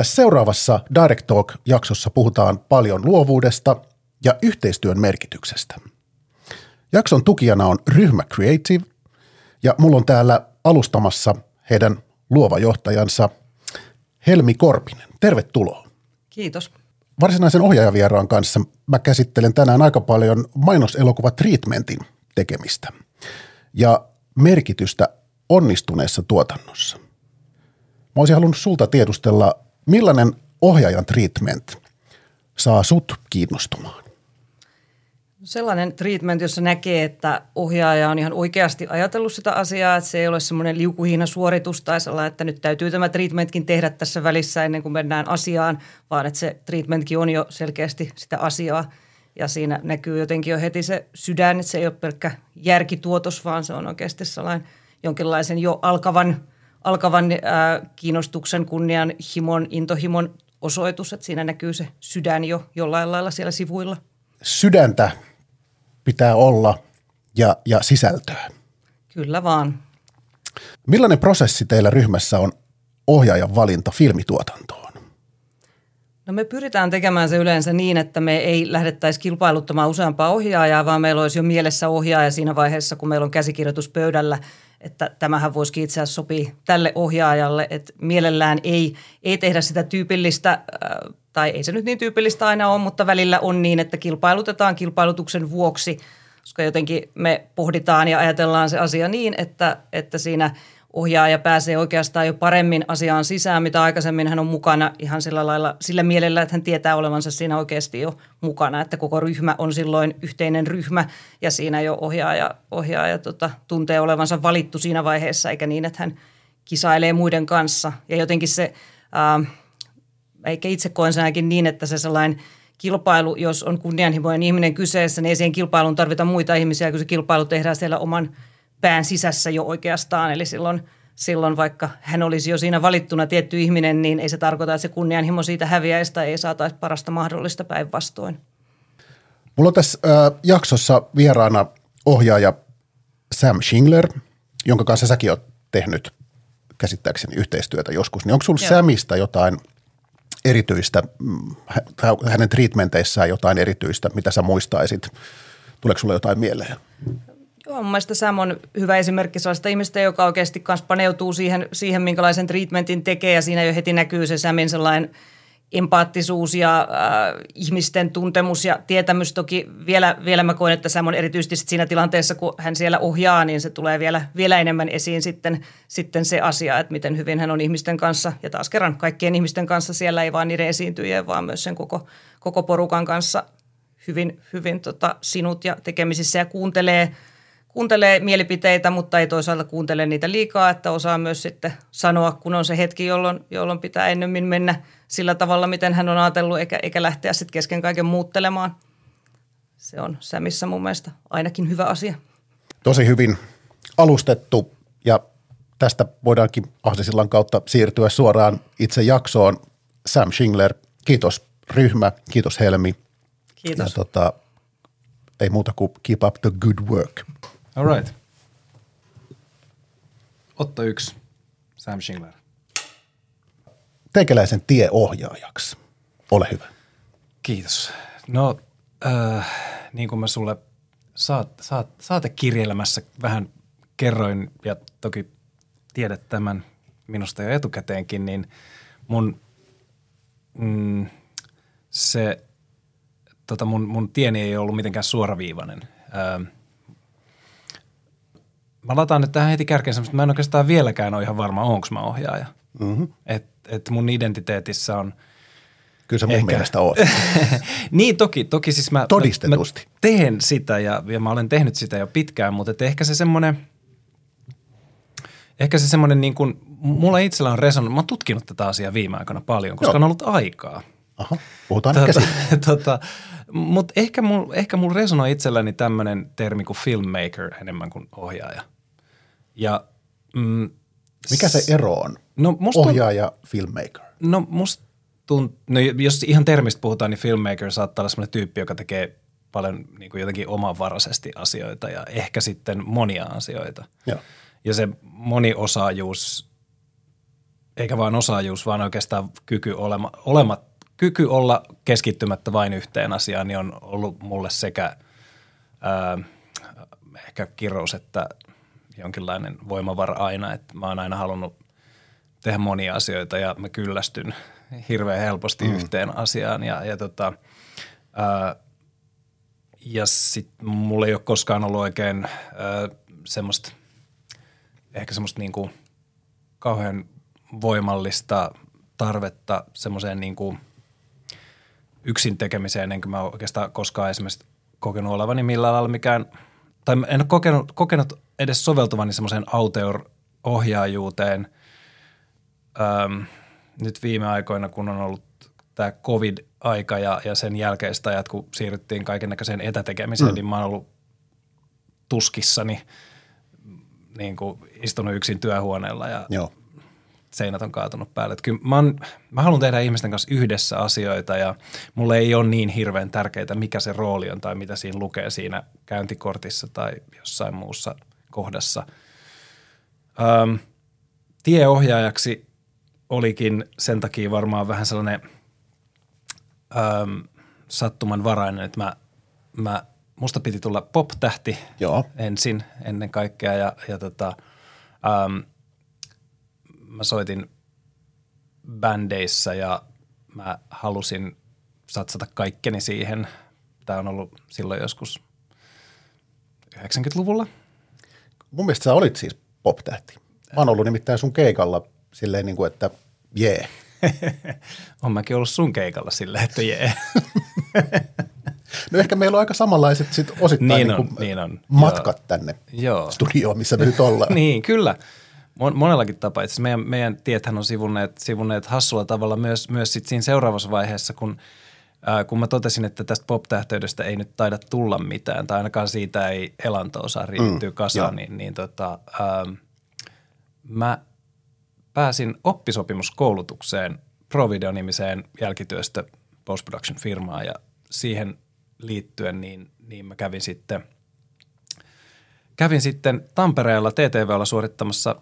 Tässä seuraavassa Direct Talk-jaksossa puhutaan paljon luovuudesta ja yhteistyön merkityksestä. Jakson tukijana on Ryhmä Creative ja mulla on täällä alustamassa heidän luova johtajansa Helmi Korpinen. Tervetuloa. Kiitos. Varsinaisen ohjaajavieraan kanssa mä käsittelen tänään aika paljon mainoselokuva treatmentin tekemistä ja merkitystä onnistuneessa tuotannossa. Mä olisin halunnut sulta tiedustella, millainen ohjaajan treatment saa sut kiinnostumaan? Sellainen treatment, jossa näkee, että ohjaaja on ihan oikeasti ajatellut sitä asiaa, että se ei ole semmoinen liukuhiina suoritus tai sellainen, että nyt täytyy tämä treatmentkin tehdä tässä välissä ennen kuin mennään asiaan, vaan että se treatmentkin on jo selkeästi sitä asiaa ja siinä näkyy jotenkin jo heti se sydän, että se ei ole pelkkä järkituotos, vaan se on oikeasti sellainen jonkinlaisen jo alkavan, alkavan ää, kiinnostuksen, kunnianhimon, intohimon osoitus, että siinä näkyy se sydän jo jollain lailla siellä sivuilla. Sydäntä pitää olla ja, ja sisältöä. Kyllä vaan. Millainen prosessi teillä ryhmässä on ohjaajan valinta filmituotantoon? No me pyritään tekemään se yleensä niin, että me ei lähdettäisi kilpailuttamaan useampaa ohjaajaa, vaan meillä olisi jo mielessä ohjaaja siinä vaiheessa, kun meillä on käsikirjoitus pöydällä, että tämähän voisi itse asiassa sopia tälle ohjaajalle, että mielellään ei, ei tehdä sitä tyypillistä, äh, tai ei se nyt niin tyypillistä aina ole, mutta välillä on niin, että kilpailutetaan kilpailutuksen vuoksi, koska jotenkin me pohditaan ja ajatellaan se asia niin, että, että siinä – ohjaaja pääsee oikeastaan jo paremmin asiaan sisään, mitä aikaisemmin hän on mukana ihan sillä lailla sillä mielellä, että hän tietää olevansa siinä oikeasti jo mukana, että koko ryhmä on silloin yhteinen ryhmä ja siinä jo ohjaaja, ohjaaja tota, tuntee olevansa valittu siinä vaiheessa, eikä niin, että hän kisailee muiden kanssa. Ja jotenkin se, ää, eikä itse koen sen niin, että se sellainen kilpailu, jos on kunnianhimoinen ihminen kyseessä, niin ei siihen kilpailuun tarvita muita ihmisiä, kun se kilpailu tehdään siellä oman – pään sisässä jo oikeastaan. Eli silloin, silloin vaikka hän olisi jo siinä valittuna tietty ihminen, niin ei se tarkoita, että se kunnianhimo siitä häviäisi tai ei saataisi parasta mahdollista päinvastoin. Mulla on tässä äh, jaksossa vieraana ohjaaja Sam Schingler, jonka kanssa säkin oot tehnyt käsittääkseni yhteistyötä joskus. Niin onko sulla Samista jotain erityistä, mm, hänen treatmenteissään jotain erityistä, mitä sä muistaisit? Tuleeko sulle jotain mieleen? Joo, mun mielestä Sam on hyvä esimerkki sellaista ihmistä, joka oikeasti kanssa paneutuu siihen, siihen, minkälaisen treatmentin tekee ja siinä jo heti näkyy se Samin sellainen empaattisuus ja äh, ihmisten tuntemus ja tietämys. Toki vielä, vielä mä koen, että Sam on erityisesti siinä tilanteessa, kun hän siellä ohjaa, niin se tulee vielä, vielä enemmän esiin sitten, sitten se asia, että miten hyvin hän on ihmisten kanssa. Ja taas kerran kaikkien ihmisten kanssa siellä ei vaan niiden esiintyjien, vaan myös sen koko, koko porukan kanssa hyvin, hyvin tota, sinut ja tekemisissä ja kuuntelee – kuuntelee mielipiteitä, mutta ei toisaalta kuuntele niitä liikaa, että osaa myös sitten sanoa, kun on se hetki, jolloin, jolloin pitää ennemmin mennä sillä tavalla, miten hän on ajatellut, eikä, eikä lähteä sitten kesken kaiken muuttelemaan. Se on Sämissä mun mielestä ainakin hyvä asia. Tosi hyvin alustettu ja tästä voidaankin Ahdisillan kautta siirtyä suoraan itse jaksoon. Sam Schingler, kiitos ryhmä, kiitos Helmi. Kiitos. Ja tota, ei muuta kuin keep up the good work. All right. Otto yksi, Sam Schindler. Teikäläisen tieohjaajaksi. Ole hyvä. Kiitos. No, äh, niin kuin mä sulle saat, saat, saatekirjelmässä vähän kerroin, ja toki tiedät tämän minusta jo etukäteenkin, niin mun mm, se, tota mun, mun tieni ei ollut mitenkään suoraviivainen. Äh, mä lataan nyt tähän heti kärkeen semmoista, mä en oikeastaan vieläkään ole ihan varma, onko mä ohjaaja. Mm-hmm. Että et mun identiteetissä on – Kyllä sä mun Ehkä. mielestä oot. niin, toki, toki siis mä, Todistetusti. mä teen sitä ja, ja mä olen tehnyt sitä jo pitkään, mutta et ehkä se semmoinen, ehkä se semmoinen niin kuin, mulla itsellä on reson, mä oon tutkinut tätä asiaa viime aikoina paljon, koska Joo. on ollut aikaa. Aha, puhutaan tota, tota, Mutta ehkä mulla ehkä mul resonoi itselläni tämmöinen termi kuin filmmaker enemmän kuin ohjaaja. Ja, mm, Mikä se ero on? No musta, ohjaaja, filmmaker? No musta tunt, no jos ihan termistä puhutaan, niin filmmaker saattaa olla sellainen tyyppi, joka tekee paljon niin kuin jotenkin omanvaraisesti asioita ja ehkä sitten monia asioita. Ja, ja se moniosaajuus eikä vain osaajuus, vaan oikeastaan kyky, olema, olema, kyky olla keskittymättä vain yhteen asiaan, niin on ollut mulle sekä ää, ehkä kirous että jonkinlainen voimavara aina, että mä oon aina halunnut tehdä monia asioita ja mä kyllästyn hirveän helposti mm. yhteen asiaan ja, ja tota, ää, ja sitten mulla ei ole koskaan ollut oikein ää, semmoista, ehkä semmoista niinku kauhean voimallista tarvetta semmoiseen niinku yksin tekemiseen, enkä mä oikeastaan koskaan esimerkiksi kokenut olevani millään lailla mikään, tai en ole kokenut, kokenut edes soveltuvani semmoiseen auteur-ohjaajuuteen. Öm, nyt viime aikoina, kun on ollut tämä covid-aika ja, ja sen jälkeistä ajat, kun siirryttiin kaiken näköiseen etätekemiseen, mm. niin mä oon ollut tuskissani niin kuin istunut yksin työhuoneella ja Joo. Seinät on kaatunut päälle. Että kyllä mä, oon, mä haluan tehdä ihmisten kanssa yhdessä asioita ja mulle ei ole niin hirveän tärkeää, mikä se rooli on tai mitä siinä lukee siinä käyntikortissa tai jossain muussa kohdassa. Öm, tieohjaajaksi olikin sen takia varmaan vähän sellainen – äm, sattumanvarainen, että mä, mä, musta piti tulla pop-tähti Joo. ensin ennen kaikkea ja, ja tota, äm, mä soitin bändeissä ja mä halusin satsata kaikkeni siihen. Tämä on ollut silloin joskus 90-luvulla. Mun mielestä sä olit siis pop-tähti. Mä oon ollut nimittäin sun keikalla silleen niin kuin, että jee. Yeah. on mäkin ollut sun keikalla silleen, että jee. no ehkä meillä on aika samanlaiset sit osittain niin niin on, niin niin on. matkat Joo. tänne Joo. studioon, missä me nyt ollaan. niin, kyllä. Monellakin tapaa. Itse meidän, meidän tiethän on sivunneet, sivunneet hassulla tavalla myös, myös sit siinä seuraavassa vaiheessa, kun, ää, kun mä totesin, että tästä pop-tähteydestä ei nyt taida tulla mitään, tai ainakaan siitä ei elanto osaa riittyä mm, kasaan, niin, niin tota, ää, mä pääsin oppisopimuskoulutukseen Provideo-nimiseen jälkityöstä post-production firmaan ja siihen liittyen niin, niin mä kävin sitten, kävin sitten Tampereella TTVllä suorittamassa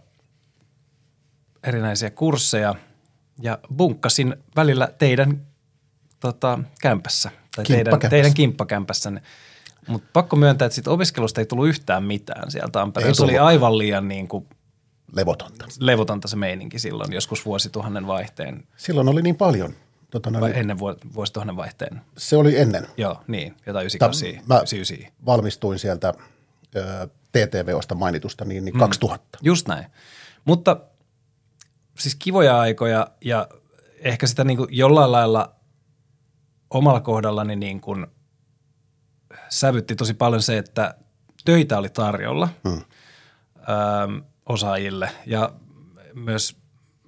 erinäisiä kursseja ja bunkkasin välillä teidän tota, kämpässä tai teidän, teidän kimppakämpässänne. Mutta pakko myöntää, että siitä opiskelusta ei tullut yhtään mitään sieltä Tampereella. Se oli aivan liian niin kuin levotonta. Levotonta se meininki silloin, joskus vuosituhannen vaihteen. Silloin oli niin paljon. Tota, Vai ennen vuosituhannen vaihteen? Se oli ennen. Joo, niin, jotain 98, mä 99. valmistuin sieltä ö, TTVOsta mainitusta niin, niin mm. 2000. Just näin. Mutta siis kivoja aikoja ja ehkä sitä niin kuin jollain lailla omalla kohdallani niin kuin sävytti tosi paljon se, että töitä oli tarjolla. Hmm. Öö, osaajille ja myös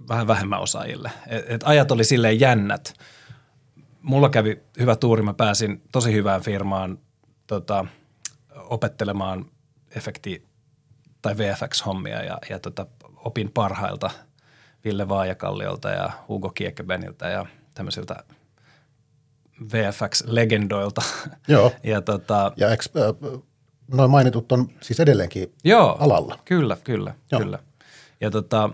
vähän vähemmän osaajille. Et, et ajat oli silleen jännät. Mulla kävi hyvä tuuri, mä pääsin tosi hyvään firmaan tota, opettelemaan efekti- tai VFX-hommia ja, ja tota, opin parhailta Ville Vaajakalliolta ja Hugo Kiekkebeniltä ja tämmöisiltä VFX-legendoilta. Joo. ja, tota, ja ex, äh, noin mainitut on siis edelleenkin Joo, alalla. Kyllä, kyllä, Joo. kyllä. Ja tota,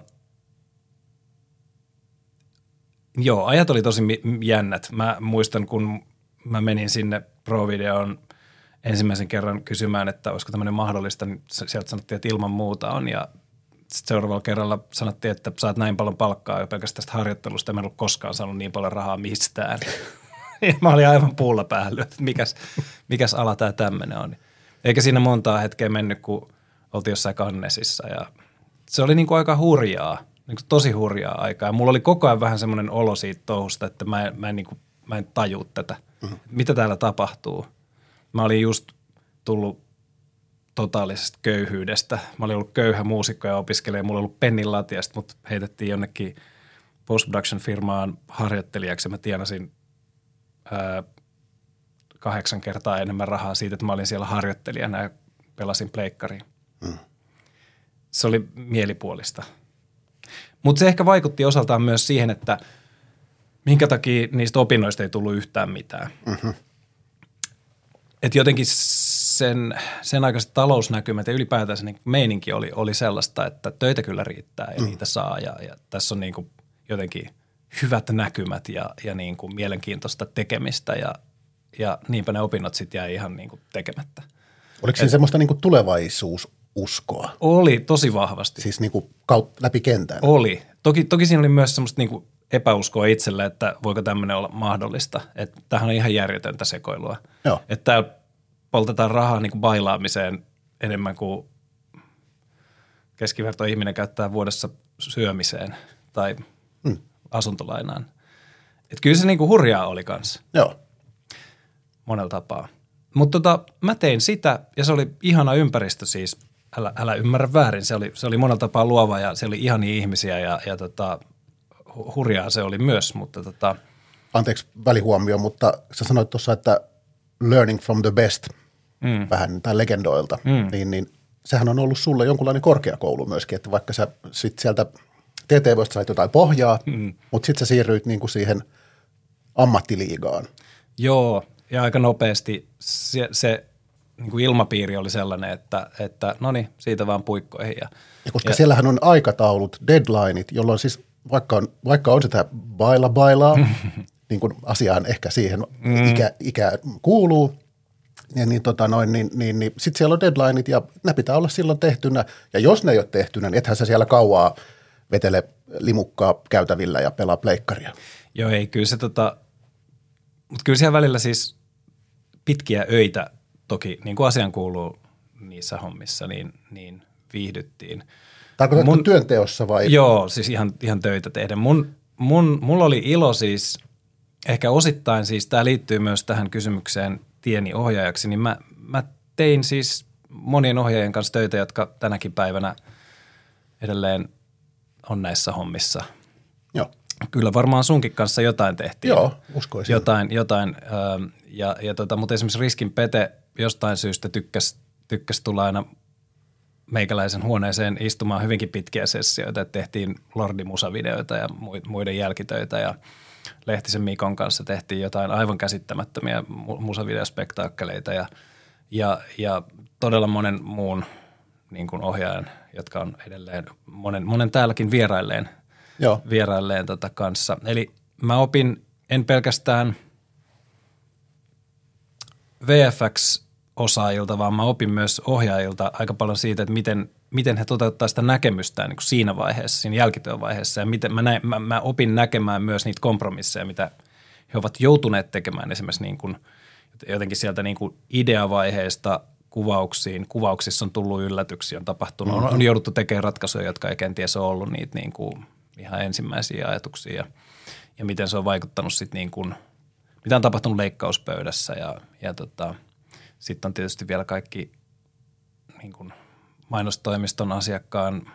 Joo, ajat oli tosi jännät. Mä muistan, kun mä menin sinne Pro-videoon ensimmäisen kerran kysymään, että olisiko tämmöinen mahdollista, niin sieltä sanottiin, että ilman muuta on. Ja sitten seuraavalla kerralla sanottiin, että saat näin paljon palkkaa jo pelkästään tästä harjoittelusta. Mä en ollut koskaan saanut niin paljon rahaa mistään. mä olin aivan puulla päällä, että mikäs, mikäs ala tämä tämmöinen on. Eikä siinä montaa hetkeä mennyt, kun oltiin jossain kannesissa ja se oli niin kuin aika hurjaa, niin kuin tosi hurjaa aikaa. Ja mulla oli koko ajan vähän semmoinen olo siitä touhusta, että mä en, mä en, niin kuin, mä en taju tätä. Mm-hmm. Mitä täällä tapahtuu? Mä olin just tullut totaalisesta köyhyydestä. Mä olin ollut köyhä muusikko ja opiskelija. Mulla oli ollut pennin latiasta, mutta heitettiin jonnekin post-production firmaan harjoittelijaksi. Mä tienasin ää, kahdeksan kertaa enemmän rahaa siitä, että mä olin siellä harjoittelijana ja pelasin pleikkariin. Mm. Se oli mielipuolista. Mutta se ehkä vaikutti osaltaan myös siihen, että minkä takia niistä opinnoista ei tullut yhtään mitään. Mm-hmm. Et jotenkin sen, sen aikaiset talousnäkymät ja ylipäätään se niin meininki oli, oli sellaista, että töitä kyllä riittää ja mm. niitä saa. Ja, ja tässä on niin kuin jotenkin hyvät näkymät ja, ja niin kuin mielenkiintoista tekemistä ja, ja niinpä ne opinnot sitten jäi ihan niin kuin tekemättä. Oliko siinä semmoista niin kuin tulevaisuususkoa? Oli tosi vahvasti. Siis niin kuin kaut, läpi kentän? Oli. Toki, toki siinä oli myös semmoista niin kuin epäuskoa itselle, että voiko tämmöinen olla mahdollista. Että tämähän on ihan järjetöntä sekoilua. Joo. Että täällä poltetaan rahaa niin kuin bailaamiseen enemmän kuin keskiverto ihminen käyttää vuodessa syömiseen tai mm. asuntolainaan. Että kyllä se niin kuin hurjaa oli kanssa. Joo. Monella tapaa. Mutta tota, mä tein sitä ja se oli ihana ympäristö siis. Älä, älä ymmärrä väärin. Se oli, se oli monella tapaa luova ja se oli ihania ihmisiä ja, ja tota, hurjaa se oli myös, mutta tota. Anteeksi välihuomio, mutta sä sanoit tuossa, että learning from the best mm. vähän tai legendoilta, mm. niin, niin sehän on ollut sulle jonkunlainen korkeakoulu myöskin, että vaikka sä sit sieltä TTVstä sait jotain pohjaa, mm. mutta sitten sä siirryit niin kuin siihen ammattiliigaan. Joo, ja aika nopeasti se, se niin kuin ilmapiiri oli sellainen, että, että no niin, siitä vaan puikkoihin. Ja, ja koska ja, siellähän on aikataulut, deadlineit, jolloin siis vaikka on, vaikka on sitä baila bailaa, niin kuin asiaan ehkä siihen mm. ikä, ikä kuuluu, niin, niin, tota noin, niin, niin, niin sitten siellä on deadlineit ja ne pitää olla silloin tehtynä. Ja jos ne ei ole tehtynä, niin ethän sä siellä kauaa vetele limukkaa käytävillä ja pelaa pleikkaria. Joo, ei kyllä se tota, mutta kyllä siellä välillä siis pitkiä öitä toki, niin kuin asian kuuluu niissä hommissa, niin, niin viihdyttiin. Tarkoitatko mun, työnteossa vai? Joo, siis ihan, ihan töitä tehdä. Mun, mun, mulla oli ilo siis, ehkä osittain siis, tämä liittyy myös tähän kysymykseen tieni ohjaajaksi, niin mä, mä tein siis monien ohjaajien kanssa töitä, jotka tänäkin päivänä edelleen on näissä hommissa. Joo. Kyllä varmaan sunkin kanssa jotain tehtiin. Joo, uskoisin. Jotain, jotain ähm, ja, ja tota, mutta esimerkiksi Riskin Pete jostain syystä tykkäsi tykkäs tulla aina meikäläisen huoneeseen istumaan hyvinkin pitkiä sessioita, tehtiin Lordi-musavideoita ja muiden jälkitöitä ja Lehtisen Mikon kanssa tehtiin jotain aivan käsittämättömiä musavideospektaakkeleita ja, ja, ja todella monen muun niin kuin ohjaajan, jotka on edelleen monen, monen täälläkin vierailleen, Joo. vierailleen tota kanssa. Eli mä opin en pelkästään VFX-osaajilta, vaan mä opin myös ohjaajilta aika paljon siitä, että miten, miten he toteuttavat sitä näkemystään niin kuin siinä vaiheessa, siinä jälkityön vaiheessa. Ja miten mä, näin, mä, mä opin näkemään myös niitä kompromisseja, mitä he ovat joutuneet tekemään esimerkiksi niin kuin, jotenkin sieltä niin kuin ideavaiheesta kuvauksiin. Kuvauksissa on tullut yllätyksiä, on tapahtunut. On, on jouduttu tekemään ratkaisuja, jotka ei kenties ole ollut niitä niin kuin ihan ensimmäisiä ajatuksia. Ja, ja miten se on vaikuttanut sitten niin kuin, mitä on tapahtunut leikkauspöydässä ja, ja tota, sitten on tietysti vielä kaikki niin kuin mainostoimiston asiakkaan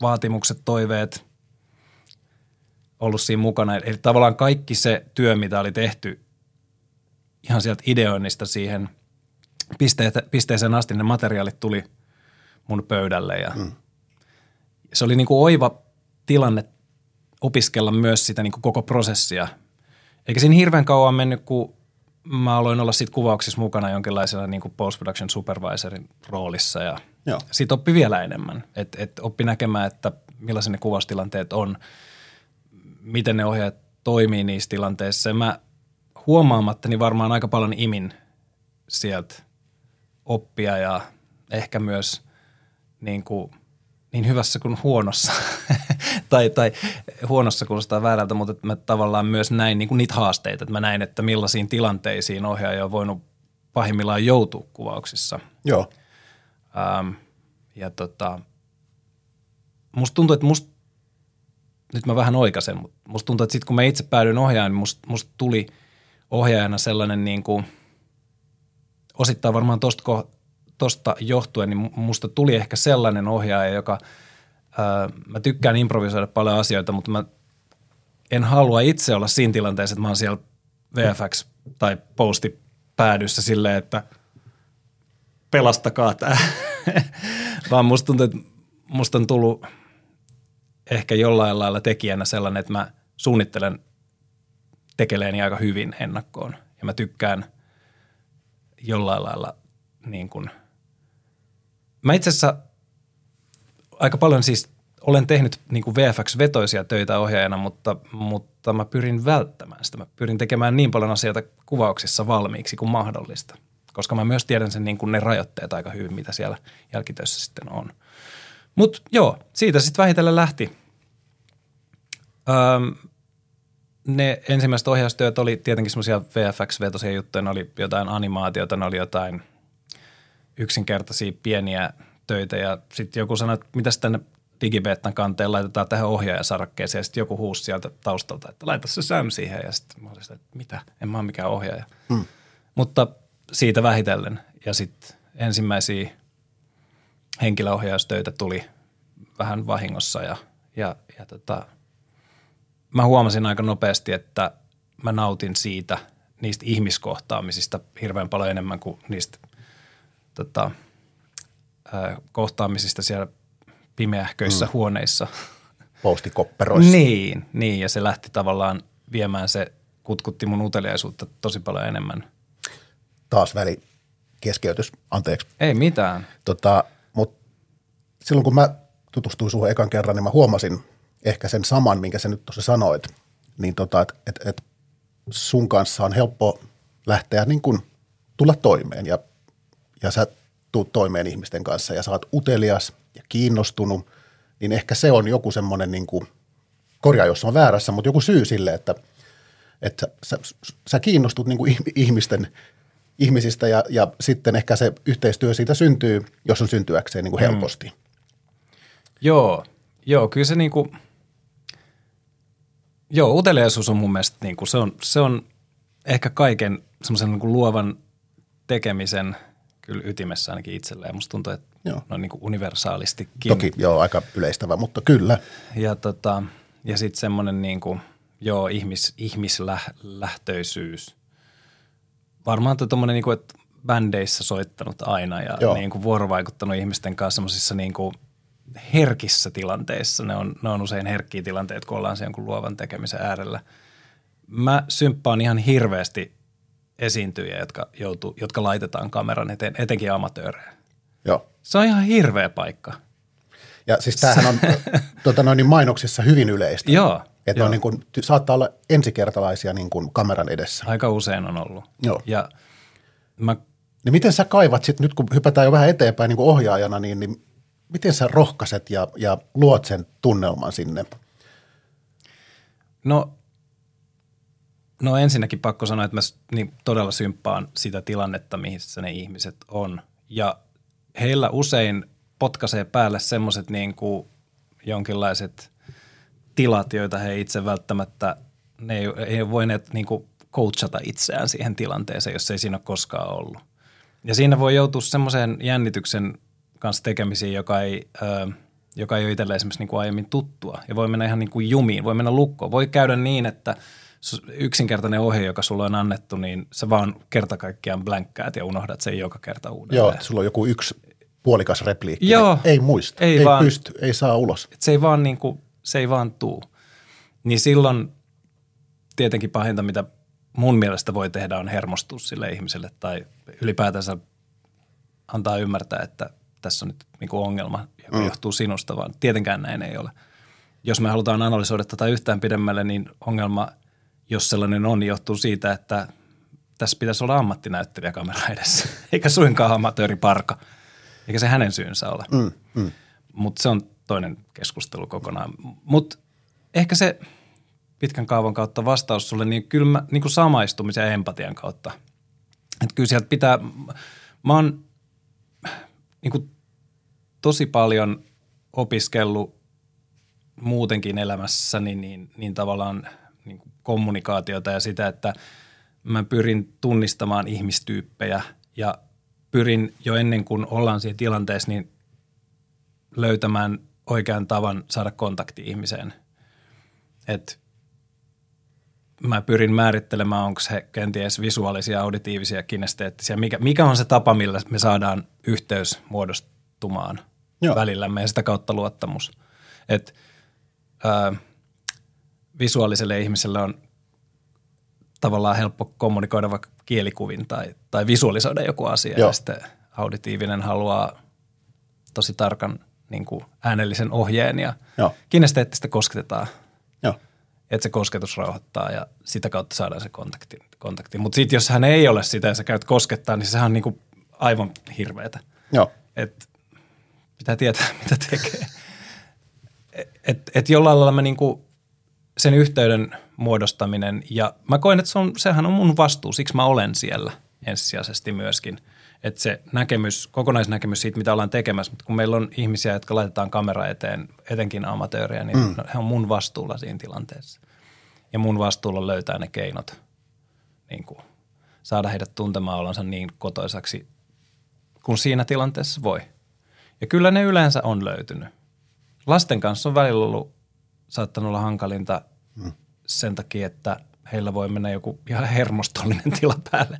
vaatimukset, toiveet ollut siinä mukana. Eli tavallaan kaikki se työ, mitä oli tehty ihan sieltä ideoinnista siihen pisteeseen asti, ne materiaalit tuli mun pöydälle ja mm. se oli niin kuin oiva tilanne opiskella myös sitä niin kuin koko prosessia. Eikä siinä hirveän kauan mennyt, kun mä aloin olla sitten kuvauksissa mukana jonkinlaisena niin kuin post-production supervisorin roolissa ja sitten oppi vielä enemmän. Että et oppi näkemään, että millaisia ne kuvaustilanteet on, miten ne ohjaajat toimii niissä tilanteissa. Ja mä huomaamattani varmaan aika paljon imin sieltä oppia ja ehkä myös niin, kuin, niin hyvässä kuin huonossa. tai, tai huonossa kuulostaa väärältä, mutta mä tavallaan myös näin niin kuin niitä haasteita. Että mä näin, että millaisiin tilanteisiin ohjaaja on voinut pahimmillaan joutua kuvauksissa. Joo. Ähm, ja tota, musta tuntuu, että musta, nyt mä vähän oikasen, mutta musta tuntuu, että sitten kun mä itse päädyin ohjaajan, niin musta, musta tuli ohjaajana sellainen niin kuin, osittain varmaan tosta, tosta johtuen, niin musta tuli ehkä sellainen ohjaaja, joka – mä tykkään improvisoida paljon asioita, mutta mä en halua itse olla siinä tilanteessa, että mä oon siellä VFX tai posti päädyssä silleen, että pelastakaa tämä. Vaan musta tuntuu, että musta on tullut ehkä jollain lailla tekijänä sellainen, että mä suunnittelen tekeleeni aika hyvin ennakkoon. Ja mä tykkään jollain lailla niin kuin – Mä itse asiassa aika paljon siis olen tehnyt niin kuin VFX-vetoisia töitä ohjaajana, mutta, mutta mä pyrin välttämään sitä. Mä pyrin tekemään niin paljon asioita kuvauksissa valmiiksi kuin mahdollista, koska mä myös tiedän sen niin kuin ne rajoitteet aika hyvin, mitä siellä jälkitöissä sitten on. Mutta joo, siitä sitten vähitellen lähti. Öm, ne ensimmäiset ohjaustyöt oli tietenkin semmoisia VFX-vetoisia juttuja, ne oli jotain animaatiota, ne oli jotain yksinkertaisia pieniä töitä ja sitten joku sanoi, että mitäs tänne digibetan kanteen laitetaan tähän ohjaajasarakkeeseen ja sitten joku huusi sieltä taustalta, että laita se Sam siihen ja sitten mä olin sitä, että mitä, en mä ole mikään ohjaaja. Hmm. Mutta siitä vähitellen ja sitten ensimmäisiä henkilöohjaustöitä tuli vähän vahingossa ja, ja, ja tota, mä huomasin aika nopeasti, että mä nautin siitä niistä ihmiskohtaamisista hirveän paljon enemmän kuin niistä tota, kohtaamisista siellä pimeähköissä mm. huoneissa. Postikopperoissa. niin, niin, ja se lähti tavallaan viemään se, kutkutti mun uteliaisuutta tosi paljon enemmän. Taas väli keskeytys, anteeksi. Ei mitään. Tota, mutta silloin kun mä tutustuin suhun ekan kerran, niin mä huomasin ehkä sen saman, minkä sä nyt tuossa sanoit, niin tota, että et, et sun kanssa on helppo lähteä niin kuin tulla toimeen ja, ja sä tuut toimeen ihmisten kanssa ja sä oot utelias ja kiinnostunut, niin ehkä se on joku semmoinen, niin kuin, korjaa jos on väärässä, mutta joku syy sille, että, että sä, sä kiinnostut niin kuin ihmisten, ihmisistä ja, ja sitten ehkä se yhteistyö siitä syntyy, jos on syntyäkseen niin kuin mm. helposti. Mm. Joo, joo, kyllä se niin kuin, joo, uteliaisuus on mun mielestä niin kuin, se, on, se on ehkä kaiken semmoisen niin luovan tekemisen – kyllä ytimessä ainakin itselleen. Musta tuntuu, että joo. ne on niin kuin universaalistikin. Toki, joo, aika yleistävä, mutta kyllä. Ja, tota, ja sitten semmoinen niin kuin, joo, ihmis, ihmislähtöisyys. Varmaan tuommoinen, niin kuin, että bändeissä soittanut aina ja niin kuin vuorovaikuttanut ihmisten kanssa semmoisissa niin kuin herkissä tilanteissa. Ne on, ne on usein herkkiä tilanteita, kun ollaan sen luovan tekemisen äärellä. Mä symppaan ihan hirveästi esiintyjiä, jotka, joutuu, jotka laitetaan kameran eteen, etenkin amatöörejä. Joo. Se on ihan hirveä paikka. Ja siis tämähän on tuota, noin niin mainoksissa hyvin yleistä. Joo. Että on niin kuin, saattaa olla ensikertalaisia niin kuin kameran edessä. Aika usein on ollut. Joo. Ja mä... Niin miten sä kaivat sitten, nyt kun hypätään jo vähän eteenpäin niin kuin ohjaajana, niin, niin miten sä rohkaiset ja, ja luot sen tunnelman sinne? No No ensinnäkin pakko sanoa, että mä niin todella symppaan sitä tilannetta, missä ne ihmiset on. Ja heillä usein potkaisee päälle semmoiset niin kuin jonkinlaiset tilat, joita he itse välttämättä, ne ei, ei voineet niin kuin coachata itseään siihen tilanteeseen, jos ei siinä ole koskaan ollut. Ja siinä voi joutua semmoiseen jännityksen kanssa tekemisiin, joka ei, ö, joka ei ole itselleen esimerkiksi niin kuin aiemmin tuttua. Ja voi mennä ihan niin kuin jumiin, voi mennä lukkoon. Voi käydä niin, että – yksinkertainen ohje, joka sulle on annettu, niin sä vaan kerta kaikkiaan blankkaat ja unohdat sen joka kerta uudelleen. Joo, sulla on joku yksi puolikas repliikki. Joo, ei muista, ei, ei vaan, pysty, ei saa ulos. Se ei vaan, niin kuin, se ei vaan tuu. Niin silloin tietenkin pahinta, mitä mun mielestä voi tehdä, on hermostua sille ihmiselle tai ylipäätänsä antaa ymmärtää, että tässä on nyt niin kuin ongelma, joka mm. johtuu sinusta, vaan tietenkään näin ei ole. Jos me halutaan analysoida tätä yhtään pidemmälle, niin ongelma – jos sellainen on, niin johtuu siitä, että tässä pitäisi olla ammattinäyttelijä kamera edessä, eikä suinkaan amatööriparka, eikä se hänen syynsä ole. Mm, mm. Mutta se on toinen keskustelu kokonaan. Mutta ehkä se pitkän kaavan kautta vastaus sulle, niin kyllä mä, niin kuin samaistumisen ja empatian kautta. Että kyllä sieltä pitää, mä oon niin kuin tosi paljon opiskellut muutenkin elämässäni, niin, niin tavallaan – niin kuin kommunikaatiota ja sitä, että mä pyrin tunnistamaan ihmistyyppejä ja pyrin jo ennen kuin ollaan siinä tilanteessa, niin löytämään oikean tavan saada kontakti ihmiseen. Et mä pyrin määrittelemään, onko he kenties visuaalisia, auditiivisia, kinesteettisiä. Mikä, mikä on se tapa, millä me saadaan yhteys muodostumaan Joo. välillämme ja sitä kautta luottamus. Et, ää, visuaaliselle ihmiselle on tavallaan helppo kommunikoida vaikka kielikuvin tai, tai visualisoida joku asia Joo. ja sitten auditiivinen haluaa tosi tarkan niin kuin äänellisen ohjeen ja Joo. kinesteettistä kosketetaan. Joo. Että se kosketus rauhoittaa ja sitä kautta saadaan se kontakti. kontakti. Mutta sitten jos hän ei ole sitä ja sä käyt koskettaa, niin sehän on niin kuin aivan hirveetä. Joo. Et pitää tietää, mitä tekee. Et, et jollain lailla mä niinku sen yhteyden muodostaminen ja mä koen, että se on, sehän on mun vastuu, siksi mä olen siellä ensisijaisesti myöskin. Että se näkemys, kokonaisnäkemys siitä, mitä ollaan tekemässä, mutta kun meillä on ihmisiä, jotka laitetaan kamera eteen, etenkin amatöörejä, niin mm. he on mun vastuulla siinä tilanteessa. Ja mun vastuulla löytää ne keinot, niin kuin, saada heidät tuntemaan olonsa niin kotoisaksi kun siinä tilanteessa voi. Ja kyllä ne yleensä on löytynyt. Lasten kanssa on välillä ollut, saattanut olla hankalinta mm. sen takia, että heillä voi mennä joku ihan hermostollinen tila päälle.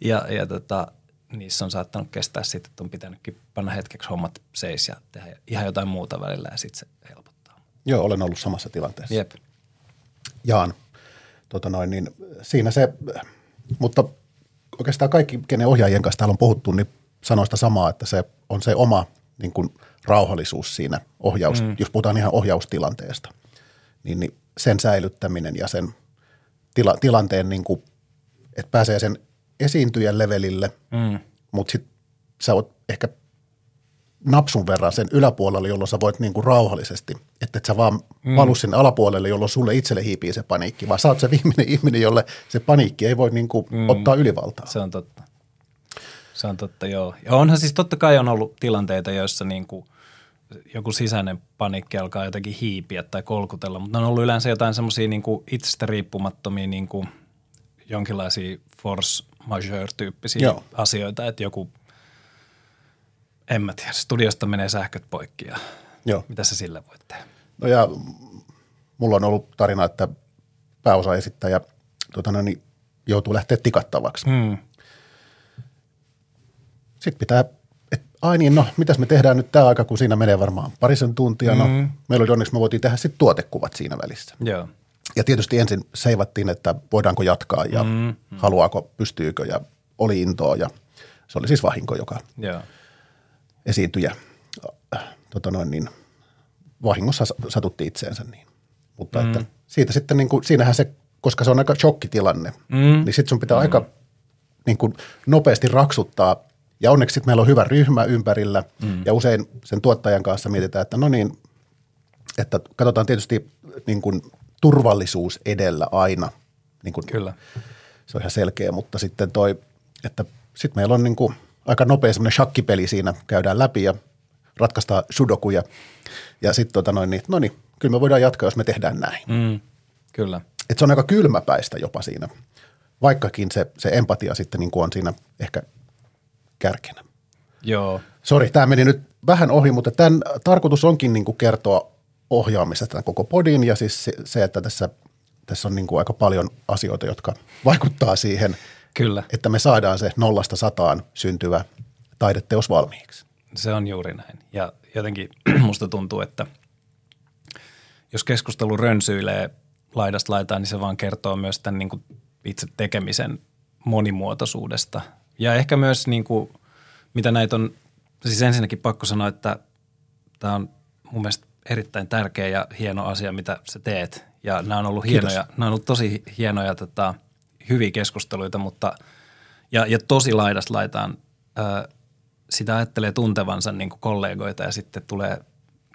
Ja, ja tota, niissä on saattanut kestää sitten, että on pitänytkin panna hetkeksi hommat seis ja tehdä ihan jotain muuta välillä ja sitten se helpottaa. Joo, olen ollut samassa tilanteessa. Jep. Jaan. Tota noin, niin siinä se, mutta oikeastaan kaikki, kenen ohjaajien kanssa täällä on puhuttu, niin sanoi sitä samaa, että se on se oma niin kuin rauhallisuus siinä ohjaus, mm. jos puhutaan ihan ohjaustilanteesta, niin, niin sen säilyttäminen ja sen tila, tilanteen, niin kuin, että pääsee sen esiintyjän levelille, mm. mutta sitten sä oot ehkä napsun verran sen yläpuolelle, jolloin sä voit niin kuin rauhallisesti, että et sä vaan mm. valu sinne alapuolelle, jolloin sulle itselle hiipii se paniikki, vaan sä oot se viimeinen ihminen, jolle se paniikki ei voi niin kuin mm. ottaa ylivaltaa. Se on totta. Se on totta, joo. Ja onhan siis totta kai on ollut tilanteita, joissa niin kuin joku sisäinen paniikki alkaa jotenkin hiipiä tai kolkutella, mutta on ollut yleensä jotain semmoisia niin itsestä riippumattomia niin kuin jonkinlaisia force majeure-tyyppisiä joo. asioita, että joku, en mä tiedä, studiosta menee sähköt poikki ja joo. mitä sä sillä voit tehdä? No ja mulla on ollut tarina, että pääosa esittäjä tuota, niin joutuu lähteä tikattavaksi. Hmm sitten pitää, että ai niin, no mitäs me tehdään nyt tämä aika, kun siinä menee varmaan parisen tuntia. No, mm. meillä oli onneksi, me voitiin tehdä sitten tuotekuvat siinä välissä. Joo. Ja tietysti ensin seivattiin, että voidaanko jatkaa ja mm. haluaako, pystyykö ja oli intoa ja se oli siis vahinko, joka Joo. esiintyjä tota noin, niin, vahingossa satutti itseensä niin. Mutta mm. että siitä sitten, niin kuin, siinähän se, koska se on aika shokkitilanne, mm. niin sitten sun pitää mm. aika niin kuin, nopeasti raksuttaa ja onneksi meillä on hyvä ryhmä ympärillä mm. ja usein sen tuottajan kanssa mietitään, että no niin, että katsotaan tietysti niin kuin turvallisuus edellä aina. Niin kuin Kyllä. Se on ihan selkeä, mutta sitten toi, että sitten meillä on niin kuin aika nopea semmoinen shakkipeli siinä, käydään läpi ja ratkaistaan sudokuja. Ja sitten tota noin, niin, no niin, kyllä me voidaan jatkaa, jos me tehdään näin. Mm, kyllä. Et se on aika kylmäpäistä jopa siinä, vaikkakin se, se empatia sitten niin kuin on siinä ehkä kärkenä. Joo. Sori, tämä meni nyt vähän ohi, mutta tämän tarkoitus onkin niin kuin kertoa ohjaamisesta tämän koko podin ja siis se, että tässä, tässä on niin kuin aika paljon asioita, jotka vaikuttaa siihen, Kyllä. että me saadaan se nollasta sataan syntyvä taideteos valmiiksi. Se on juuri näin. Ja jotenkin musta tuntuu, että jos keskustelu rönsyilee laidasta laitaan, niin se vaan kertoo myös tämän niin kuin itse tekemisen monimuotoisuudesta – ja ehkä myös niin kuin, mitä näitä on, siis ensinnäkin pakko sanoa, että tämä on mun mielestä erittäin tärkeä ja hieno asia, mitä sä teet. Ja nämä on ollut Kiitos. hienoja, nämä on ollut tosi hienoja tota, hyviä keskusteluita, mutta ja, ja tosi laidasta laitaan ö, sitä ajattelee tuntevansa niin kuin kollegoita ja sitten tulee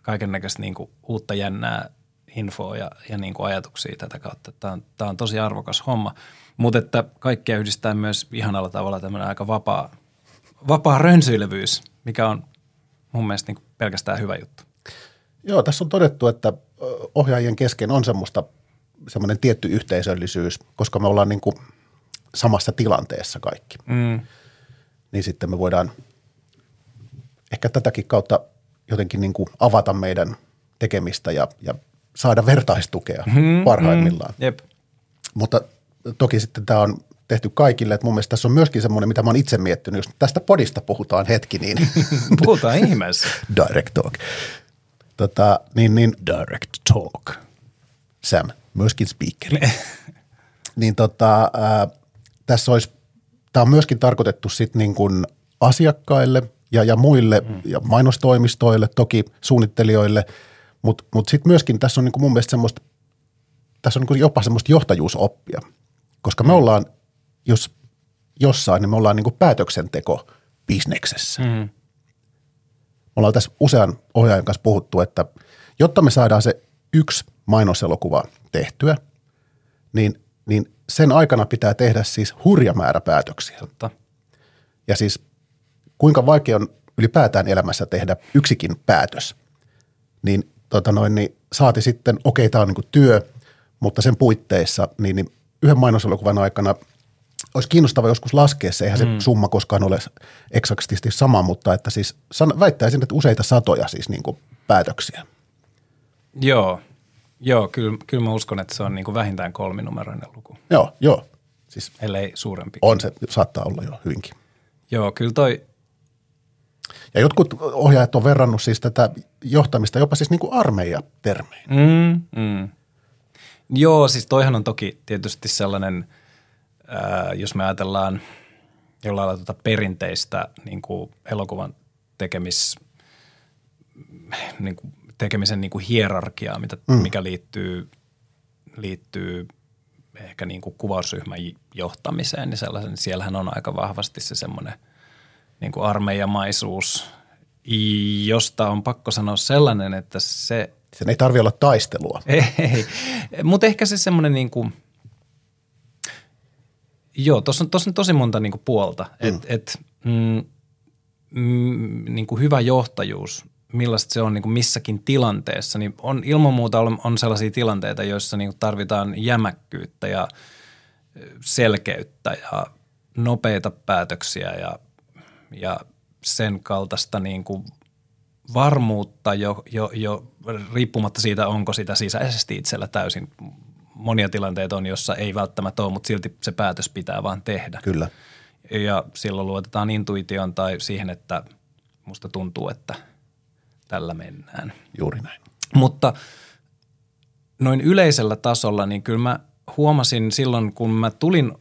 kaiken näköistä niin kuin uutta jännää infoa ja, ja niin kuin ajatuksia tätä kautta. Tämä on, tämä on tosi arvokas homma. Mutta että kaikkea yhdistää myös ihanalla tavalla tämmöinen aika vapaa, vapaa rönsyilevyys, mikä on mun mielestä niin pelkästään hyvä juttu. Joo, tässä on todettu, että ohjaajien kesken on semmoista semmoinen tietty yhteisöllisyys, koska me ollaan niin kuin samassa tilanteessa kaikki. Mm. Niin sitten me voidaan ehkä tätäkin kautta jotenkin niin kuin avata meidän tekemistä ja, ja saada vertaistukea mm, parhaimmillaan. Mm, jep. Mutta toki sitten tämä on tehty kaikille, että mun mielestä tässä on myöskin semmoinen, mitä mä oon itse miettinyt, jos tästä podista puhutaan hetki, niin Puhutaan ihmeessä. Direct talk. Tota, niin, niin, Direct talk. Sam, myöskin speaker. niin tota, ää, tässä olisi, tämä on myöskin tarkoitettu sitten niin kuin asiakkaille ja, ja muille mm. ja mainostoimistoille, toki suunnittelijoille, mutta mut, mut sitten myöskin tässä on niinku mun mielestä semmoista, tässä on niinku jopa semmoista johtajuusoppia, koska me ollaan, jos jossain, niin me ollaan niinku päätöksenteko bisneksessä. Mm. Ollaan tässä usean ohjaajan kanssa puhuttu, että jotta me saadaan se yksi mainoselokuva tehtyä, niin, niin sen aikana pitää tehdä siis hurja määrä päätöksiä. Totta. Ja siis kuinka vaikea on ylipäätään elämässä tehdä yksikin päätös, niin, tota noin, niin saati sitten, okei, tämä on niin työ, mutta sen puitteissa, niin, niin yhden mainoselokuvan aikana olisi kiinnostava joskus laskea se, eihän mm. se summa koskaan ole eksaktisti sama, mutta että siis san, väittäisin, että useita satoja siis niin kuin päätöksiä. Joo, joo kyllä, kyllä mä uskon, että se on niin kuin vähintään kolminumeroinen luku. Joo, joo. Siis Ellei suurempi. On se, saattaa olla jo hyvinkin. Joo, kyllä toi ja jotkut ohjaajat on verrannut siis tätä johtamista jopa siis niin kuin armeijatermeihin. Mm, mm. Joo, siis toihan on toki tietysti sellainen, ää, jos me ajatellaan jollain lailla tuota perinteistä niin kuin elokuvan tekemis, niin kuin tekemisen niin kuin hierarkiaa, mitä, mm. mikä liittyy, liittyy ehkä niin kuin kuvausryhmän johtamiseen, niin sellaisen, siellähän on aika vahvasti se semmoinen – niin kuin armeijamaisuus, josta on pakko sanoa sellainen, että se... Sen ei tarvitse olla taistelua. Ei, ei. mutta ehkä se semmoinen niin kuin, joo, tuossa on, tossa on tosi monta niin kuin puolta, mm. että et, mm, mm, niin kuin hyvä johtajuus, millaista se on niin kuin missäkin tilanteessa, niin on ilman muuta on, on sellaisia tilanteita, joissa niin kuin tarvitaan jämäkkyyttä ja selkeyttä ja nopeita päätöksiä ja ja sen kaltaista niin kuin varmuutta jo, jo, jo riippumatta siitä, onko sitä sisäisesti itsellä täysin. Monia tilanteita on, jossa ei välttämättä ole, mutta silti se päätös pitää vaan tehdä. Kyllä. Ja silloin luotetaan intuition tai siihen, että musta tuntuu, että tällä mennään. Juuri näin. Mutta noin yleisellä tasolla, niin kyllä mä huomasin silloin, kun mä tulin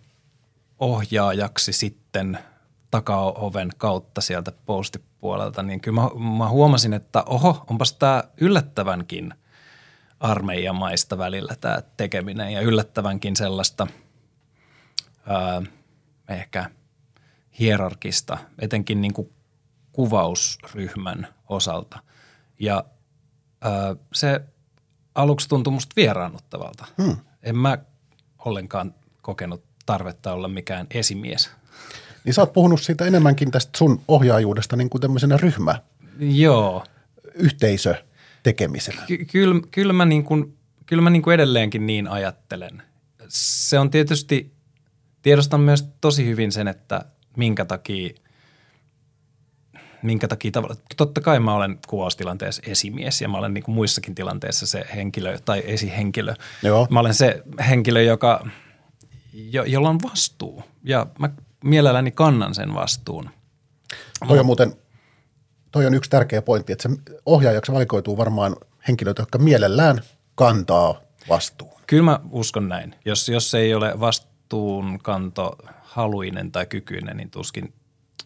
ohjaajaksi sitten – takaoven kautta sieltä postipuolelta, niin kyllä mä, mä huomasin, että oho, onpas tämä yllättävänkin armeijamaista välillä tämä tekeminen ja yllättävänkin sellaista ää, ehkä hierarkista, etenkin niin kuin kuvausryhmän osalta. Ja ää, se aluksi tuntui musta vieraannuttavalta. Hmm. En mä ollenkaan kokenut tarvetta olla mikään esimies – niin sä oot puhunut siitä enemmänkin tästä sun ohjaajuudesta niin kuin tämmöisenä ryhmä. Joo. Yhteisö tekemisenä. Ky- kyllä, kyllä mä, niin kuin, kyllä mä niin kuin edelleenkin niin ajattelen. Se on tietysti, tiedostan myös tosi hyvin sen, että minkä takia – minkä takia tavalla, totta kai mä olen kuvaustilanteessa esimies ja mä olen niin kuin muissakin tilanteissa se henkilö tai esihenkilö. Joo. Mä olen se henkilö, joka, jo, jolla on vastuu ja mä mielelläni kannan sen vastuun. Toi on muuten, toi on yksi tärkeä pointti, että se ohjaajaksi valikoituu varmaan henkilöitä, jotka mielellään kantaa vastuun. Kyllä mä uskon näin. Jos, jos ei ole vastuunkanto haluinen tai kykyinen, niin tuskin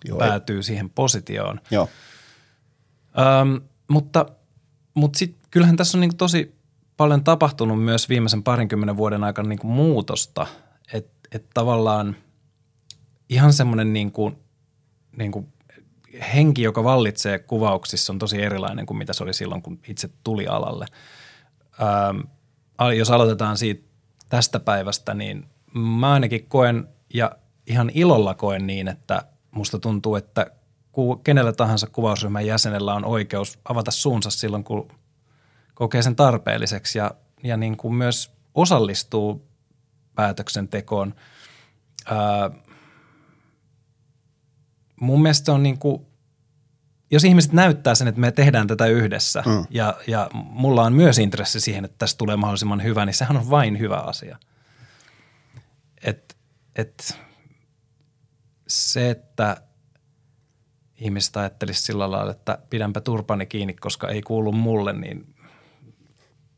Joo, päätyy ei. siihen positioon. Joo. Öm, mutta mutta sitten kyllähän tässä on niin tosi paljon tapahtunut myös viimeisen parinkymmenen vuoden aikana niin muutosta, että et tavallaan – ihan semmoinen niin kuin, niin kuin henki, joka vallitsee kuvauksissa on tosi erilainen kuin mitä se oli silloin, kun itse tuli alalle. Ähm, jos aloitetaan siitä tästä päivästä, niin mä ainakin koen ja ihan ilolla koen niin, että musta tuntuu, että kenellä tahansa kuvausryhmän jäsenellä on oikeus avata suunsa silloin, kun kokee sen tarpeelliseksi ja, ja niin kuin myös osallistuu päätöksentekoon. Ää, mun mielestä on niin kuin, jos ihmiset näyttää sen, että me tehdään tätä yhdessä mm. ja, ja mulla on myös intressi siihen, että tästä tulee mahdollisimman hyvä, niin sehän on vain hyvä asia. Et, et se, että ihmiset ajattelisi sillä lailla, että pidänpä turpani kiinni, koska ei kuulu mulle, niin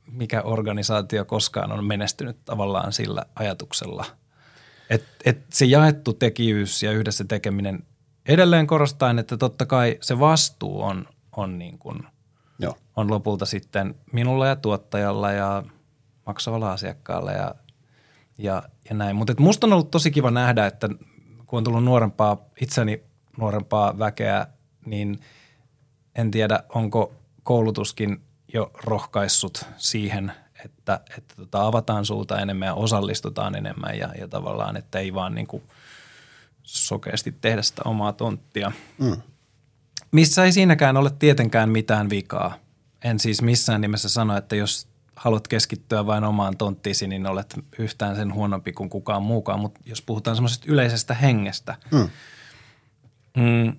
mikä organisaatio koskaan on menestynyt tavallaan sillä ajatuksella. Että et se jaettu tekijyys ja yhdessä tekeminen edelleen korostain, että totta kai se vastuu on, on, niin kuin, Joo. on lopulta sitten minulla ja tuottajalla ja maksavalla asiakkaalla ja, ja, ja näin. Mutta musta on ollut tosi kiva nähdä, että kun on tullut nuorempaa, itseni nuorempaa väkeä, niin en tiedä, onko koulutuskin jo rohkaissut siihen, että, että tota, avataan suuta enemmän ja osallistutaan enemmän ja, ja tavallaan, että ei vaan niin kuin sokeasti tehdä sitä omaa tonttia. Mm. Missä ei siinäkään ole tietenkään mitään vikaa. En siis missään nimessä sano, että jos haluat keskittyä vain omaan tonttiisi, niin olet yhtään sen huonompi kuin kukaan muukaan. Mutta jos puhutaan semmoisesta yleisestä hengestä, mm. Mm,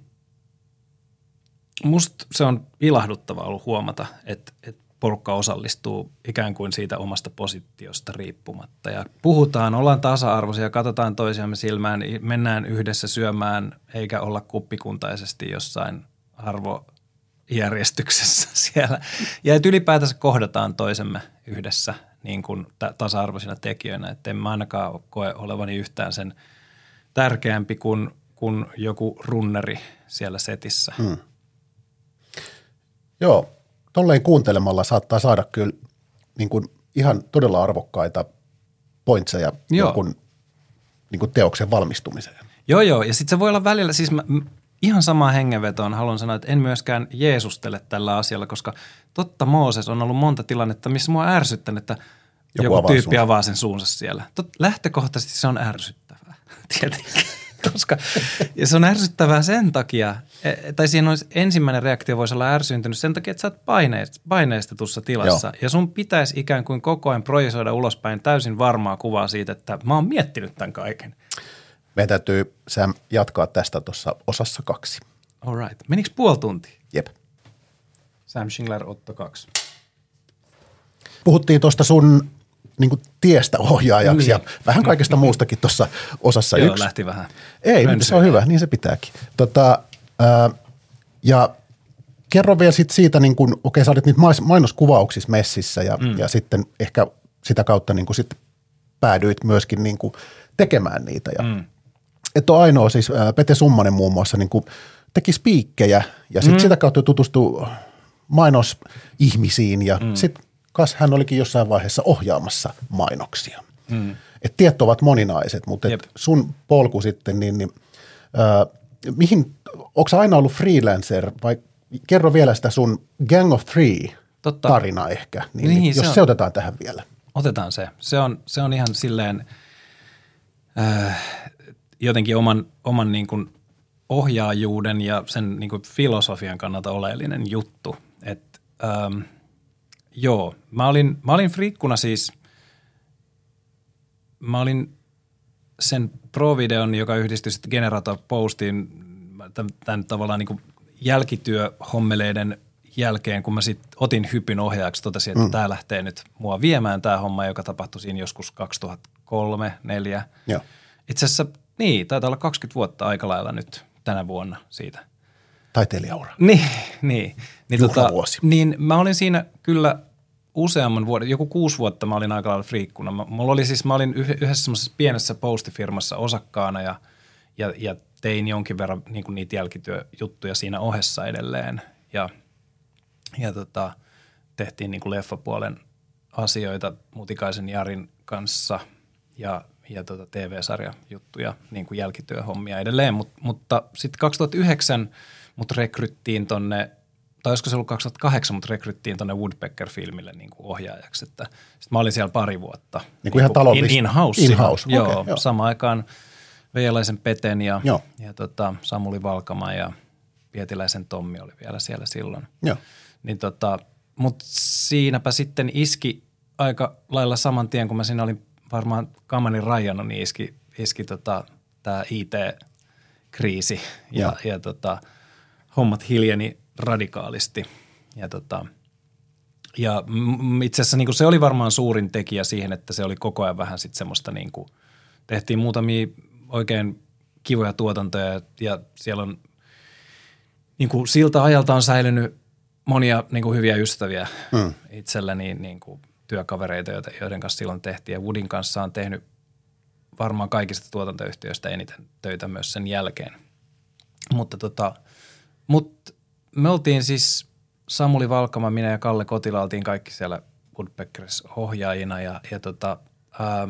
musta se on ilahduttavaa ollut huomata, että, että porukka osallistuu ikään kuin siitä omasta positiosta riippumatta. Ja puhutaan, ollaan tasa-arvoisia, katsotaan toisiamme silmään, mennään yhdessä syömään, eikä olla kuppikuntaisesti jossain arvojärjestyksessä siellä. Ja että ylipäätänsä kohdataan toisemme yhdessä niin kuin tasa-arvoisina tekijöinä. Että en mä ainakaan koe olevani yhtään sen tärkeämpi kuin, kuin joku runneri siellä setissä. Hmm. Joo, tolleen kuuntelemalla saattaa saada kyllä niin kuin ihan todella arvokkaita pointseja jonkun niin kuin teoksen valmistumiseen. Joo, joo. Ja sitten se voi olla välillä, siis mä, ihan samaa hengenvetoon haluan sanoa, että en myöskään Jeesustele tällä asialla, koska totta Mooses on ollut monta tilannetta, missä mua ärsyttänyt, että joku, joku avaa tyyppi suunsa. avaa sen suunsa siellä. Tot, lähtökohtaisesti se on ärsyttävää, tietenkin. koska ja se on ärsyttävää sen takia, e, tai siinä olisi ensimmäinen reaktio voisi olla ärsyntynyt sen takia, että sä oot paineistetussa tilassa Joo. ja sun pitäisi ikään kuin koko ajan projisoida ulospäin täysin varmaa kuvaa siitä, että mä oon miettinyt tämän kaiken. Meidän täytyy Sam jatkaa tästä tuossa osassa kaksi. All right. Menikö puoli tuntia? Jep. Sam Schindler, Otto 2. Puhuttiin tuosta sun niin kuin tiestä ohjaajaksi niin. ja vähän kaikesta muustakin tuossa osassa Joo, yksi. lähti vähän. Ei, Rönsyä. se on hyvä, niin se pitääkin. Tota, ää, ja kerro vielä sit siitä, niin kun, okei sä olit niitä mainoskuvauksissa messissä ja, mm. ja sitten ehkä sitä kautta niin sit päädyit myöskin niin tekemään niitä. Ja, mm. Et on ainoa siis, ää, Pete Summanen muun muassa niin teki spiikkejä ja sitten mm. sitä kautta tutustui mainosihmisiin ja mm. sitten kas hän olikin jossain vaiheessa ohjaamassa mainoksia. Mm. Et tiet ovat moninaiset, mutta et sun polku sitten, niin, niin äh, mihin, onko aina ollut freelancer vai kerro vielä sitä sun Gang of Three Totta. tarina ehkä, niin, niin, niin jos se, se otetaan tähän vielä. Otetaan se. Se on, se on ihan silleen äh, jotenkin oman, oman niin kuin ohjaajuuden ja sen niin kuin filosofian kannalta oleellinen juttu. Et, ähm, Joo, mä olin, mä olin friikkuna siis, mä olin sen Pro-videon, joka yhdistyi sitten Generator Postiin tämän, tavallaan niin jälkityöhommeleiden jälkeen, kun mä sitten otin hypyn ohjaajaksi, totesin, että mm. tämä lähtee nyt mua viemään tämä homma, joka tapahtui siinä joskus 2003-2004. Itse asiassa niin, taitaa olla 20 vuotta aika lailla nyt tänä vuonna siitä – taiteilijaura. Niin, niin. Niin, tota, niin mä olin siinä kyllä useamman vuoden, joku kuusi vuotta mä olin aika lailla friikkuna. Mä, mulla oli siis, mä olin yhdessä semmoisessa pienessä postifirmassa osakkaana ja, ja, ja tein jonkin verran niin kuin niitä jälkityöjuttuja siinä ohessa edelleen. Ja, ja tota, tehtiin niin kuin leffapuolen asioita Mutikaisen Jarin kanssa ja, ja tota TV-sarjajuttuja, niin kuin jälkityöhommia edelleen. Mut, mutta sitten 2009 – mut rekryttiin tonne, tai olisiko se ollut 2008, mutta rekryttiin tonne Woodpecker-filmille niin kuin ohjaajaksi. Että sit mä olin siellä pari vuotta. Niin kuin ihan taloudellisesti? In-house. In-house, joo, okay, joo. Samaan aikaan Veijalaisen Peten ja, joo. ja tota, Samuli Valkama ja Pietiläisen Tommi oli vielä siellä silloin. Joo. Niin tota, mutta siinäpä sitten iski aika lailla saman tien, kun mä siinä olin varmaan kamanin rajannut, niin iski, iski tota, tämä IT-kriisi ja, ja, ja tota, – hommat hiljeni radikaalisti. Ja, tota, ja itse asiassa niin se oli varmaan suurin tekijä siihen, että se oli koko ajan vähän sitten semmoista niin kuin, tehtiin muutamia oikein kivoja tuotantoja ja siellä on niin kuin siltä ajalta on säilynyt monia niin kuin hyviä ystäviä mm. itselläni niin kuin työkavereita, joiden kanssa silloin tehtiin ja Woodin kanssa on tehnyt varmaan kaikista tuotantoyhtiöistä eniten töitä myös sen jälkeen. Mutta tota, mut me oltiin siis Samuli Valkama, minä ja Kalle Kotila oltiin kaikki siellä Woodpeckers ohjaajina ja, ja tota, ää,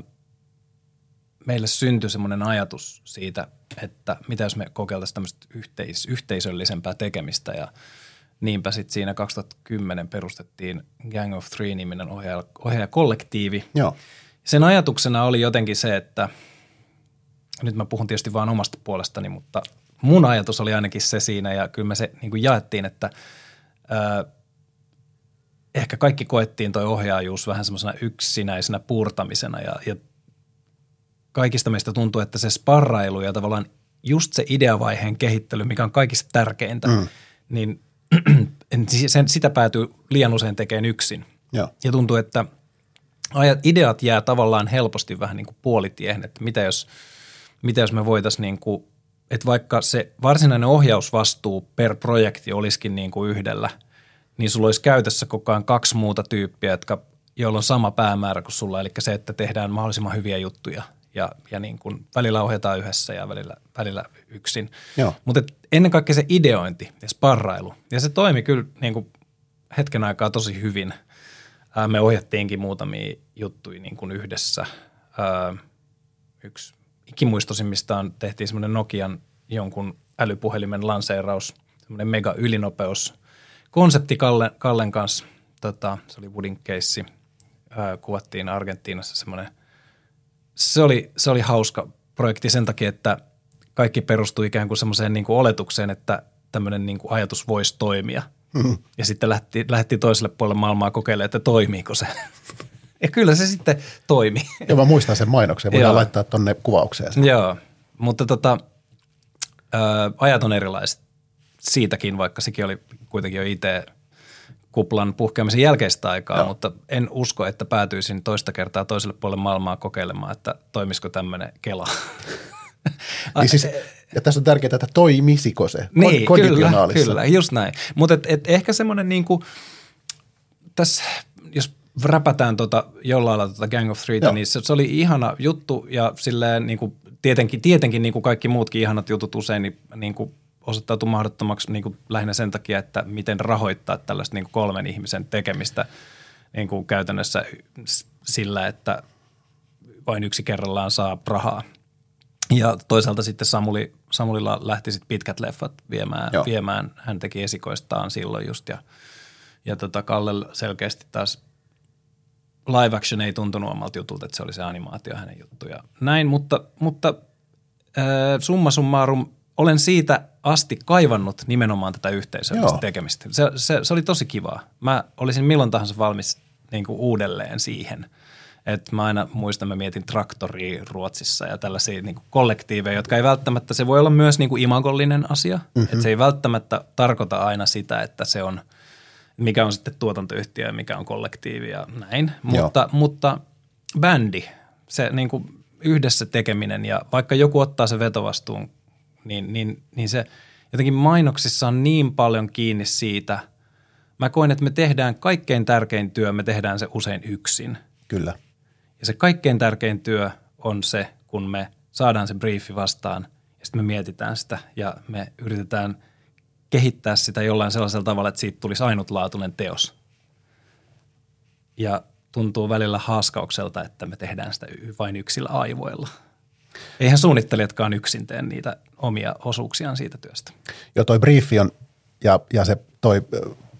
meille syntyi semmoinen ajatus siitä, että mitä jos me kokeiltaisiin tämmöistä yhteis- yhteisöllisempää tekemistä ja niinpä sitten siinä 2010 perustettiin Gang of Three-niminen ohjaaja, ohjaajakollektiivi. Joo. Sen ajatuksena oli jotenkin se, että nyt mä puhun tietysti vain omasta puolestani, mutta mun ajatus oli ainakin se siinä ja kyllä me se niin kuin jaettiin, että ää, ehkä kaikki koettiin toi ohjaajuus vähän semmoisena yksinäisenä puurtamisena ja, ja kaikista meistä tuntuu, että se sparrailu ja tavallaan just se ideavaiheen kehittely, mikä on kaikista tärkeintä, mm. niin sen, sitä päätyy liian usein tekemään yksin. Joo. Ja tuntuu, että ajat, ideat jää tavallaan helposti vähän niin kuin puolitiehen, että mitä jos, mitä jos me voitaisiin niin kuin, että vaikka se varsinainen ohjausvastuu per projekti olisikin niin kuin yhdellä, niin sulla olisi käytössä koko ajan kaksi muuta tyyppiä, jotka, joilla on sama päämäärä kuin sulla, eli se, että tehdään mahdollisimman hyviä juttuja ja, ja niin kuin välillä ohjataan yhdessä ja välillä, välillä yksin. Mutta ennen kaikkea se ideointi ja sparrailu, ja se toimi kyllä niin kuin hetken aikaa tosi hyvin. Me ohjattiinkin muutamia juttuja niin kuin yhdessä. Yksi ikimuistosimmista on, tehtiin semmoinen Nokian jonkun älypuhelimen lanseeraus, semmoinen mega ylinopeus konsepti Kalle, Kallen kanssa. Tota, se oli Woodin keissi. kuvattiin Argentiinassa semmoinen – se oli, se oli hauska projekti sen takia, että kaikki perustui ikään kuin semmoiseen niin kuin oletukseen, että tämmöinen niin kuin ajatus voisi toimia. Mm-hmm. Ja sitten lähti, lähti toiselle puolelle maailmaa kokeilemaan, että toimiiko se. Ja kyllä se sitten toimi. Joo, mä muistan sen mainoksen. Voidaan Joo. laittaa tuonne kuvaukseen. Sen. Joo, mutta tota, ää, ajat on erilaiset siitäkin, vaikka sekin oli kuitenkin jo itse – kuplan puhkeamisen jälkeistä aikaa, Joo. mutta en usko, että päätyisin toista kertaa toiselle puolelle maailmaa kokeilemaan, että toimisiko tämmöinen kela. niin siis, ja tässä on tärkeää, että toimisiko se niin, kyllä, kyllä, just näin. Mutta et, et ehkä semmoinen niin kuin, tässä, räpätään tota, jollain lailla tota Gang of Threeta, niin se, se, oli ihana juttu ja silleen niin kuin, tietenkin, tietenkin niin kuin kaikki muutkin ihanat jutut usein, niin, niin kuin osoittautui mahdottomaksi niin kuin lähinnä sen takia, että miten rahoittaa tällaista niin kuin kolmen ihmisen tekemistä niin kuin käytännössä sillä, että vain yksi kerrallaan saa rahaa. Ja toisaalta sitten Samuli, Samulilla lähti sitten pitkät leffat viemään, viemään. Hän teki esikoistaan silloin just ja, ja tota Kalle selkeästi taas live action ei tuntunut omalta jutulta, että se oli se animaatio hänen juttu ja näin, mutta, mutta äh, summa summarum – olen siitä asti kaivannut nimenomaan tätä yhteisöllistä tekemistä. Se, se, se oli tosi kivaa. Mä olisin milloin tahansa valmis niin kuin uudelleen siihen. Et mä aina muistan, mä mietin traktoria Ruotsissa ja tällaisia niin kuin kollektiiveja, jotka ei välttämättä, se voi olla myös niin kuin imagollinen asia. Mm-hmm. Että se ei välttämättä tarkoita aina sitä, että se on, mikä on sitten tuotantoyhtiö ja mikä on kollektiivi ja näin. Mutta, mutta bändi, se niin kuin yhdessä tekeminen ja vaikka joku ottaa se vetovastuun niin, niin, niin se jotenkin mainoksissa on niin paljon kiinni siitä. Mä koen, että me tehdään kaikkein tärkein työ, me tehdään se usein yksin. Kyllä. Ja se kaikkein tärkein työ on se, kun me saadaan se briefi vastaan ja sitten me mietitään sitä ja me yritetään kehittää sitä jollain sellaisella tavalla, että siitä tulisi ainutlaatuinen teos. Ja tuntuu välillä haaskaukselta, että me tehdään sitä vain yksillä aivoilla – Eihän suunnittelijatkaan yksin tee niitä omia osuuksiaan siitä työstä. Joo, toi briefi on, ja, ja se toi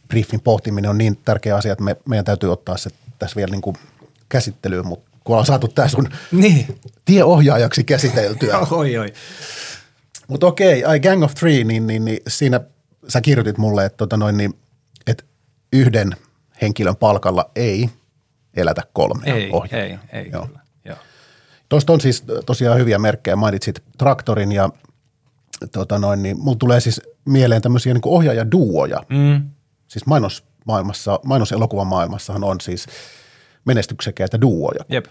briefin pohtiminen on niin tärkeä asia, että me, meidän täytyy ottaa se tässä vielä niin kuin käsittelyyn, mutta kun on saatu tämä sun niin. tieohjaajaksi käsiteltyä. oi, oi. Mutta okei, okay, Gang of Three, niin, niin, niin siinä sä kirjoitit mulle, että, tota noin, niin, että yhden henkilön palkalla ei elätä kolmea ei, ohjaajaa. Ei, ei Joo. kyllä. Tuosta on siis tosiaan hyviä merkkejä. Mainitsit traktorin ja tota noin, niin mulla tulee siis mieleen tämmöisiä niin ohjaajaduoja. Mm. Siis mainosmaailmassa, mainoselokuvan maailmassahan on siis menestyksekkäitä duoja. Jep.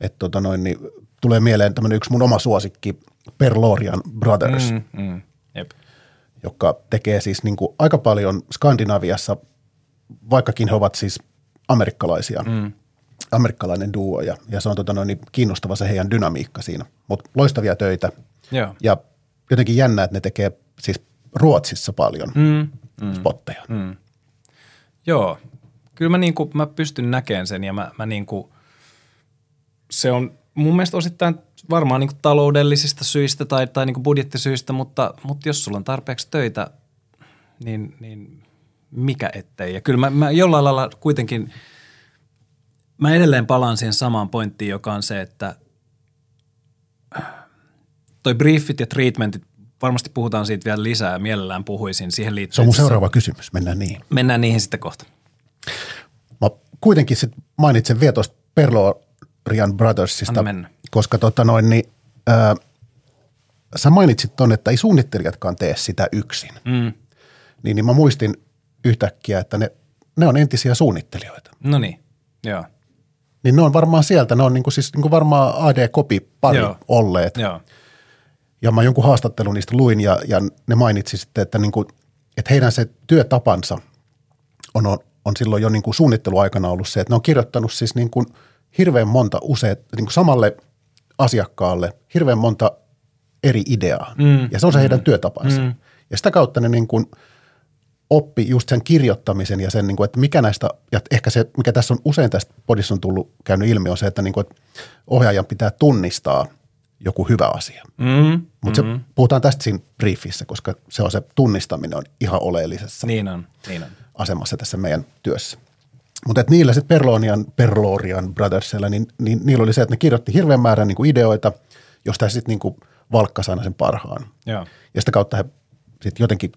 Et tota noin, niin tulee mieleen tämmöinen yksi mun oma suosikki, Perlorian Brothers, mm, mm, jep. Joka tekee siis niin kuin aika paljon Skandinaviassa, vaikkakin he ovat siis amerikkalaisia, mm amerikkalainen duo ja, ja se on tota noin, niin kiinnostava se heidän dynamiikka siinä. Mutta loistavia töitä Joo. ja jotenkin jännä, että ne tekee siis Ruotsissa paljon Mm. mm. spotteja. Mm. Joo, kyllä mä, niinku, mä pystyn näkemään sen ja mä, mä niinku, se on mun mielestä osittain varmaan niinku taloudellisista syistä tai, tai niinku budjettisyistä, mutta, mutta jos sulla on tarpeeksi töitä, niin, niin mikä ettei. Ja kyllä mä, mä jollain lailla kuitenkin, mä edelleen palaan siihen samaan pointtiin, joka on se, että toi briefit ja treatmentit, varmasti puhutaan siitä vielä lisää ja mielellään puhuisin siihen liittyen. Se on mun seuraava kysymys, mennään niin. Mennään niihin sitten kohta. Mä kuitenkin sit mainitsen vielä tuosta Perlorian Brothersista, mennä. koska tota noin, niin, ää, sä mainitsit ton, että ei suunnittelijatkaan tee sitä yksin. Mm. Niin, niin mä muistin yhtäkkiä, että ne, ne on entisiä suunnittelijoita. No niin, joo. Niin ne on varmaan sieltä, ne on niinku, siis niinku varmaan AD-kopi pari Joo. olleet. Joo. Ja mä jonkun haastattelun niistä luin ja, ja ne mainitsi sitten, että, niinku, että heidän se työtapansa on, on, on silloin jo niinku suunnitteluaikana ollut se, että ne on kirjoittanut siis niinku hirveän monta useat, niinku samalle asiakkaalle hirveän monta eri ideaa. Mm. Ja se on se heidän työtapansa. Mm. Ja sitä kautta ne niinku oppi just sen kirjoittamisen ja sen, niinku, että mikä näistä, ja ehkä se, mikä tässä on usein tästä podissa on tullut käynyt ilmi, on se, että, niinku, että ohjaajan pitää tunnistaa joku hyvä asia. Mm. Mutta mm-hmm. se, puhutaan tästä siinä briefissä, koska se on se tunnistaminen on ihan oleellisessa Niin on, niin on. asemassa tässä meidän työssä. Mutta niillä sitten Perlonian, Perlorian Brothersilla, niin, niin niillä oli se, että ne kirjoitti hirveän määrän niinku ideoita, josta he sitten niinku valkkasi aina sen parhaan. Joo. Ja sitä kautta he sitten jotenkin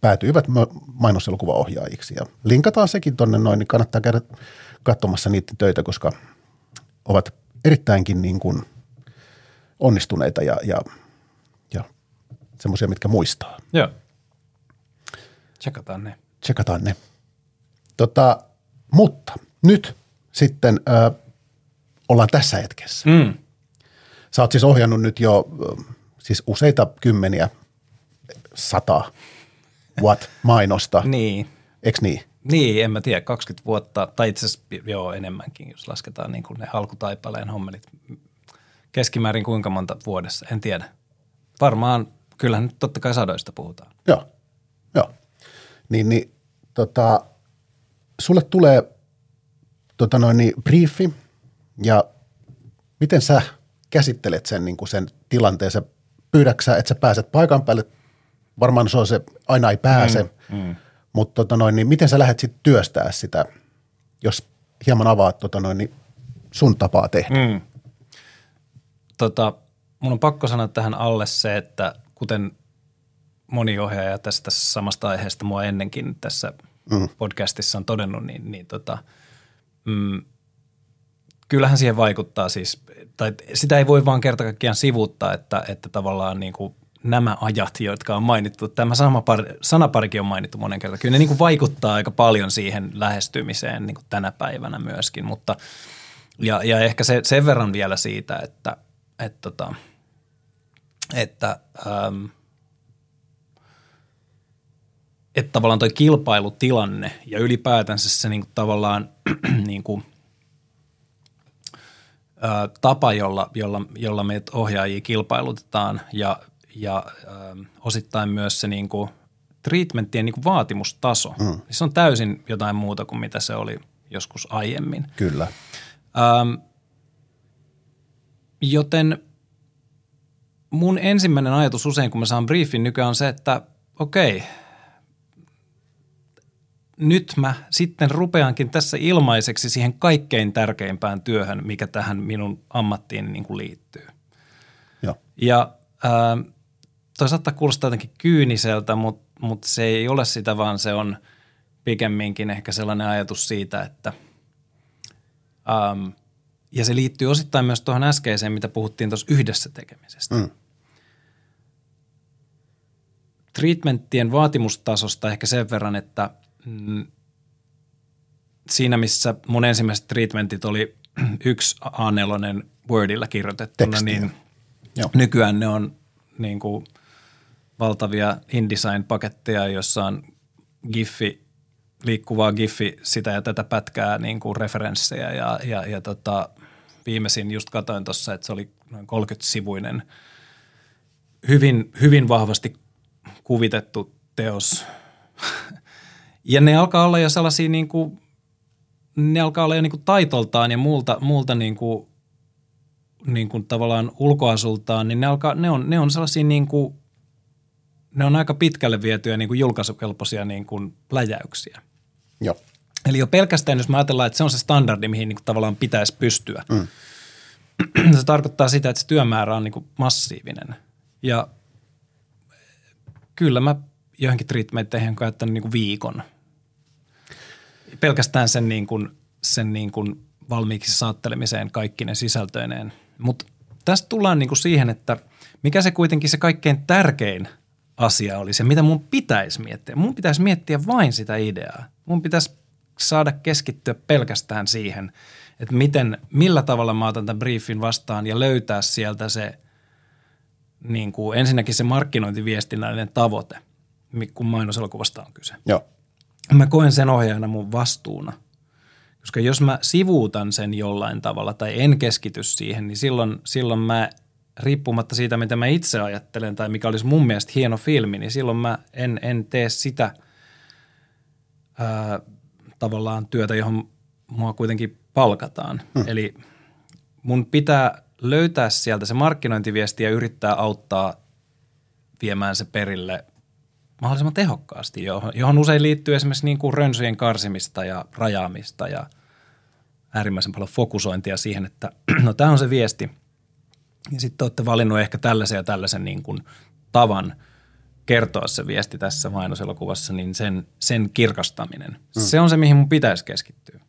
päätyivät mainoselokuvaohjaajiksi. Ja linkataan sekin tonne noin, niin kannattaa käydä katsomassa niitä töitä, koska ovat erittäinkin niin kuin onnistuneita ja, ja, ja semmoisia, mitkä muistaa. Joo. Tsekataan ne. Tsekataan ne. Tota, mutta nyt sitten ö, ollaan tässä hetkessä. Mm. Sä oot siis ohjannut nyt jo siis useita kymmeniä, sata what mainosta. Niin. Eks niin? Niin, en mä tiedä, 20 vuotta, tai itse asiassa joo enemmänkin, jos lasketaan niin kuin ne alkutaipaleen hommelit. Keskimäärin kuinka monta vuodessa, en tiedä. Varmaan, kyllähän nyt totta kai sadoista puhutaan. Joo, joo. Niin, niin tota, sulle tulee tota noin, niin briefi ja miten sä käsittelet sen, niin kuin sen tilanteen? Sä pyydäksä, että sä pääset paikan päälle? Varmaan se on se, aina ei pääse, mm, mm. mutta tota noin, niin miten sä lähdet sitten työstää sitä, jos hieman avaat tota noin, niin sun tapaa tehdä? Mm. Tota, mun on pakko sanoa tähän alle se, että kuten moni ohjaaja tästä samasta aiheesta mua ennenkin tässä mm. podcastissa on todennut, niin, niin tota, mm, kyllähän siihen vaikuttaa siis, tai sitä ei voi vaan kerta kaikkiaan sivuuttaa, että, että tavallaan niin kuin nämä ajat, jotka on mainittu, tämä sanapari, sanaparikin on mainittu monen kertaan, kyllä ne niin kuin vaikuttaa aika paljon siihen lähestymiseen niin kuin tänä päivänä myöskin, mutta ja, ja ehkä se, sen verran vielä siitä, että, että, tota, että, ähm, että tavallaan toi kilpailutilanne ja ylipäätänsä se niin kuin tavallaan niin kuin, ää, tapa, jolla, jolla, jolla meitä ohjaajia kilpailutetaan ja, ja ää, osittain myös se niin kuin treatmenttien niin kuin vaatimustaso, mm. se on täysin jotain muuta kuin mitä se oli joskus aiemmin. Kyllä. Ähm, joten mun ensimmäinen ajatus usein, kun mä saan briefin nykyään on se, että okei, nyt mä sitten rupeankin tässä ilmaiseksi siihen kaikkein tärkeimpään työhön, mikä tähän minun ammattiin niin kuin liittyy. Joo. Ja ähm, toi saattaa kuulostaa jotenkin kyyniseltä, mutta, mutta se ei ole sitä, vaan se on pikemminkin ehkä sellainen ajatus siitä, että ähm, ja se liittyy osittain myös tuohon äskeiseen, mitä puhuttiin tuossa yhdessä tekemisestä. Mm. Treatmenttien vaatimustasosta ehkä sen verran, että mm, siinä missä mun ensimmäiset treatmentit oli yksi A4 Wordilla kirjoitettuna, Tekstiä. niin Joo. nykyään ne on niin kuin valtavia InDesign-paketteja, jossa on giffi, liikkuvaa giffi, sitä ja tätä pätkää niin kuin referenssejä ja, ja, ja tota, viimeisin just katoin tuossa, että se oli noin 30-sivuinen hyvin, hyvin vahvasti kuvitettu teos. ja ne alkaa olla jo sellaisia niin kuin, ne alkaa olla jo niin kuin taitoltaan ja muulta, muulta niin kuin, niin kuin tavallaan ulkoasultaan, niin ne, alkaa, ne, on, ne on sellaisia niin kuin, ne on aika pitkälle vietyjä niin kuin julkaisukelpoisia niin kuin läjäyksiä. Joo. Eli jo pelkästään, jos me ajatellaan, että se on se standardi, mihin niin kuin tavallaan pitäisi pystyä. Mm. se tarkoittaa sitä, että se työmäärä on niin kuin massiivinen. Ja kyllä mä johonkin treatmentteihin on käyttänyt niin kuin viikon. Pelkästään sen, niin kuin, sen niin kuin valmiiksi saattelemiseen kaikki ne sisältöineen. Mutta tästä tullaan niin kuin siihen, että mikä se kuitenkin se kaikkein tärkein asia oli se, mitä mun pitäisi miettiä. Mun pitäisi miettiä vain sitä ideaa. Mun pitäisi saada keskittyä pelkästään siihen, että miten, millä tavalla mä otan tämän briefin vastaan ja löytää sieltä se niin kuin ensinnäkin se markkinointiviestinnällinen tavoite, kun mainoselokuvasta on kyse. Joo. Mä koen sen ohjaajana mun vastuuna. Koska jos mä sivuutan sen jollain tavalla tai en keskity siihen, niin silloin, silloin mä riippumatta siitä, mitä mä itse ajattelen tai mikä olisi mun mielestä hieno filmi, niin silloin mä en, en tee sitä ää, tavallaan työtä, johon mua kuitenkin palkataan. Hmm. Eli mun pitää löytää sieltä se markkinointiviesti ja yrittää auttaa viemään se perille mahdollisimman tehokkaasti, johon, johon usein liittyy esimerkiksi niin kuin rönsyjen karsimista ja rajaamista ja äärimmäisen paljon fokusointia siihen, että no tämä on se viesti. Ja sitten olette valinnut ehkä tällaisen ja tällaisen niin kuin tavan kertoa se viesti tässä mainoselokuvassa, niin sen, sen kirkastaminen. Mm. Se on se, mihin mun pitäisi keskittyä.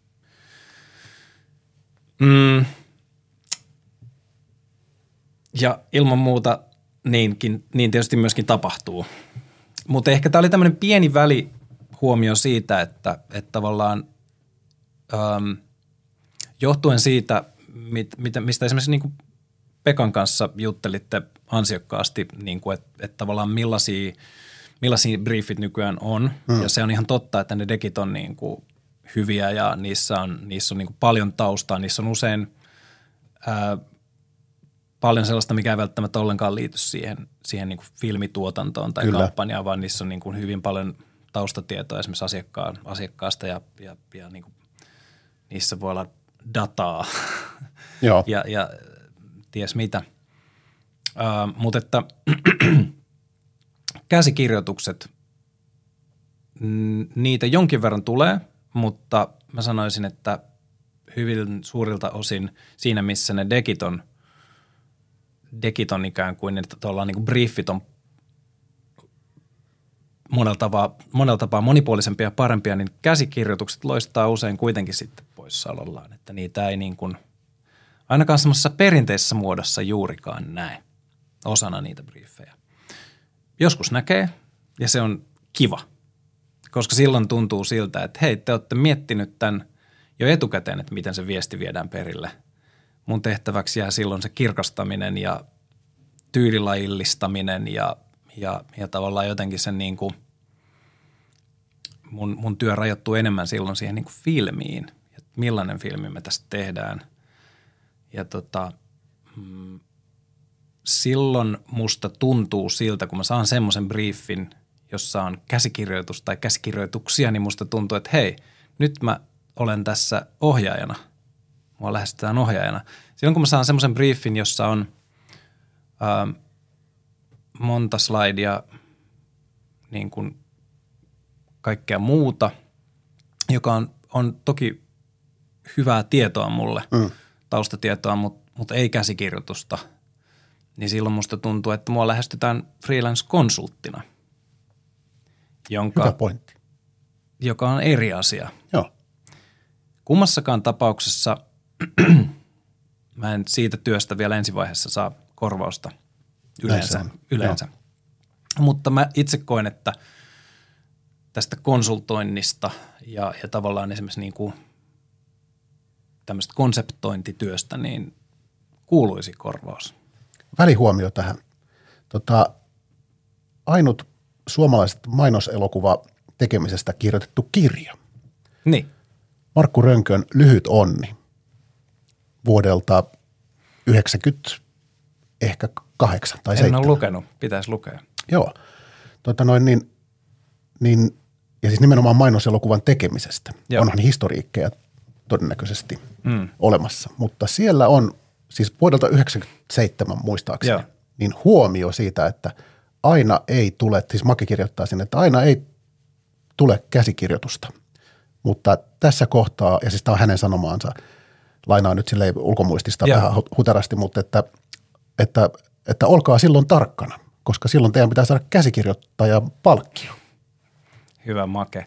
Mm, ja ilman muuta niinkin, niin tietysti myöskin tapahtuu. Mutta ehkä tämä oli tämmöinen pieni välihuomio siitä, että, että tavallaan äm, johtuen siitä, mit, mit, mistä esimerkiksi niin kuin Pekan kanssa juttelitte ansiokkaasti, niin kuin, että, että tavallaan millaisia, millaisia briefit nykyään on. Mm. Ja se on ihan totta, että ne dekit on niin kuin hyviä ja niissä on, niissä on niin kuin paljon taustaa. Niissä on usein ää, paljon sellaista, mikä ei välttämättä ollenkaan liity siihen, siihen niin kuin filmituotantoon tai Kyllä. kampanjaan, vaan niissä on niin kuin hyvin paljon taustatietoa esimerkiksi asiakkaan, asiakkaasta ja, ja, ja niin kuin, niissä voi olla dataa Joo. ja, ja ties mitä. Uh, mutta että käsikirjoitukset, niitä jonkin verran tulee, mutta mä sanoisin, että hyvin suurilta osin siinä, missä ne dekit on – dekit on ikään kuin, että tuolla niin briefit on monella tapaa, monella tapaa monipuolisempia ja parempia, niin käsikirjoitukset loistaa usein kuitenkin sitten poissaolollaan, että niitä ei niin kuin, ainakaan semmoisessa perinteisessä muodossa juurikaan näe osana niitä briefejä. Joskus näkee ja se on kiva, koska silloin tuntuu siltä, että hei, te olette miettinyt tämän jo etukäteen, että miten se viesti viedään perille – mun tehtäväksi jää silloin se kirkastaminen ja tyylilajillistaminen ja, ja, ja tavallaan jotenkin sen niin kuin mun, mun työ rajoittuu enemmän silloin siihen niin kuin filmiin, että millainen filmi me tästä tehdään. Ja tota, mm, silloin musta tuntuu siltä, kun mä saan semmoisen briefin, jossa on käsikirjoitus tai käsikirjoituksia, niin musta tuntuu, että hei, nyt mä olen tässä ohjaajana – mua lähestytään ohjaajana. Silloin kun mä saan semmoisen briefin, jossa on ää, monta slaidia niin kuin kaikkea muuta, joka on, on toki hyvää tietoa mulle, mm. taustatietoa, mutta mut ei käsikirjoitusta, niin silloin musta tuntuu, että mua lähestytään freelance-konsulttina, jonka, Hyvä pointti. joka on eri asia. Joo. Kummassakaan tapauksessa – mä en siitä työstä vielä ensivaiheessa saa korvausta yleensä. yleensä. Mutta mä itse koen, että tästä konsultoinnista ja, ja tavallaan esimerkiksi niin kuin tämmöistä konseptointityöstä, niin kuuluisi korvaus. Välihuomio tähän. Tota, ainut suomalaiset mainoselokuva tekemisestä kirjoitettu kirja. Niin. Markku Rönkön Lyhyt onni vuodelta 90 ehkä kahdeksan tai en seitsemän. ole lukenut, pitäisi lukea. Joo. tota noin, niin, niin, ja siis nimenomaan mainoselokuvan tekemisestä. Joo. Onhan historiikkeja todennäköisesti mm. olemassa, mutta siellä on siis vuodelta 97 muistaakseni, Joo. niin huomio siitä, että aina ei tule, siis Maki kirjoittaa sinne, että aina ei tule käsikirjoitusta. Mutta tässä kohtaa, ja siis tämä on hänen sanomaansa, lainaa nyt silleen ulkomuistista Joo. vähän hu- huterasti, mutta että, että, että olkaa silloin tarkkana, koska silloin teidän pitää saada käsikirjoittajan palkkio. Hyvä make.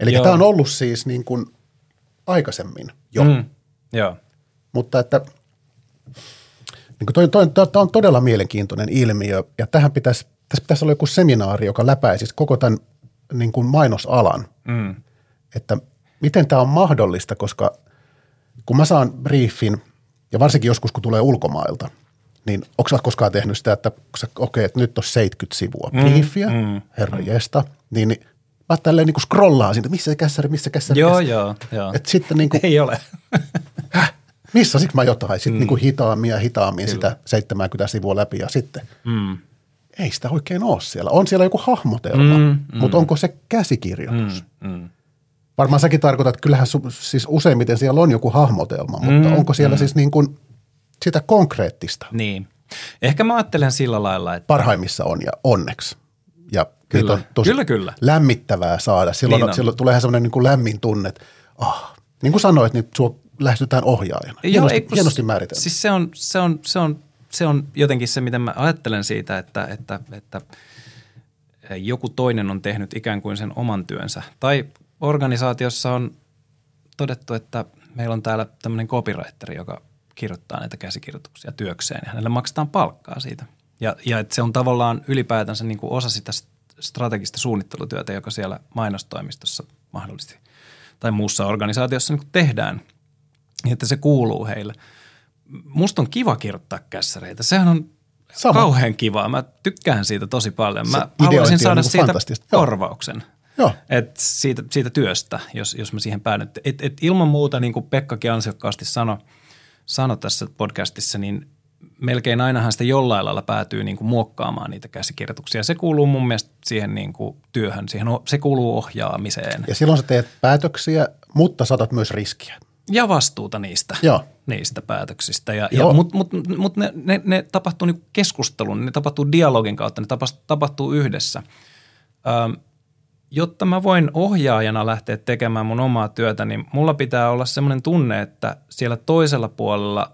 Eli Joo. tämä on ollut siis niin kuin aikaisemmin jo, mm. Joo. mutta että niin kuin toi, toi, toi, toi on todella mielenkiintoinen ilmiö ja tähän pitäisi, tässä pitäisi olla joku seminaari, joka läpäisisi koko tämän niin kuin mainosalan, Mm. että että miten tämä on mahdollista, koska kun mä saan briefin ja varsinkin joskus kun tulee ulkomailta, niin onko sä koskaan tehnyt sitä, että okei, että nyt on 70 sivua briefiä, mm, mm, herra jesta, niin, niin mä tälleen niin scrollaan siitä, missä kässäri, missä kässäri, Joo, kässäri. joo, joo. Että sitten niin kuin, Ei ole. missä sit mä jotain, sitten mm. niin kuin hitaammin ja hitaammin sitä 70 sivua läpi ja sitten Mm. ei sitä oikein ole siellä. On siellä joku hahmotelma, Mm, mm, mutta onko se käsikirjoitus? Mm. Mm. Varmaan säkin tarkoitat, että kyllähän su, siis useimmiten siellä on joku hahmotelma, mutta Mm, onko siellä mm. siis niin kuin sitä konkreettista? Niin. Ehkä mä ajattelen sillä lailla, että Parhaimmissa on ja onneksi. Ja Kyllä. on tosi Kyllä, kyllä. lämmittävää saada. Silloin, Niin on. silloin tulee semmoinen niin kuin lämmin tunne, että ah, niin kuin sanoit, niin sua lähestytään ohjaajana. Hienosti, ei, kun hienosti määritelty. Siis se on, se, on, se, on, se on jotenkin se, miten mä ajattelen siitä, että, että, että joku toinen on tehnyt ikään kuin sen oman työnsä. Tai organisaatiossa on todettu, että meillä on täällä tämmöinen copywriteri, joka kirjoittaa näitä käsikirjoituksia työkseen ja hänelle maksetaan palkkaa siitä. Ja, ja että se on tavallaan ylipäätänsä niin kuin osa sitä st- strategista suunnittelutyötä, joka siellä mainostoimistossa mahdollisesti tai muussa organisaatiossa niin tehdään, niin että se kuuluu heille. Musta on kiva kirjoittaa kässäreitä. Sehän on Sama. kauhean kivaa. Mä tykkään siitä tosi paljon. Mä haluaisin saada niinku siitä korvauksen. Joo. Et siitä, siitä työstä, jos, jos mä siihen päädyn. Et, et ilman muuta, niin kuin Pekkakin ansiokkaasti sanoi sano tässä podcastissa, niin melkein ainahan sitä jollain lailla päätyy niin kuin muokkaamaan niitä käsikirjoituksia. Se kuuluu mun mielestä siihen niin kuin työhön, siihen, se kuuluu ohjaamiseen Ja silloin sä teet päätöksiä, mutta saatat myös riskiä. ja vastuuta niistä, Joo. niistä päätöksistä. Ja, Joo. ja, Mutta mut, mut ne, ne, ne tapahtuu niin keskustelun, ne tapahtuu dialogin kautta, ne tapahtuu yhdessä. Ähm, jotta mä voin ohjaajana lähteä tekemään mun omaa työtä, niin mulla pitää olla semmoinen tunne, että siellä toisella puolella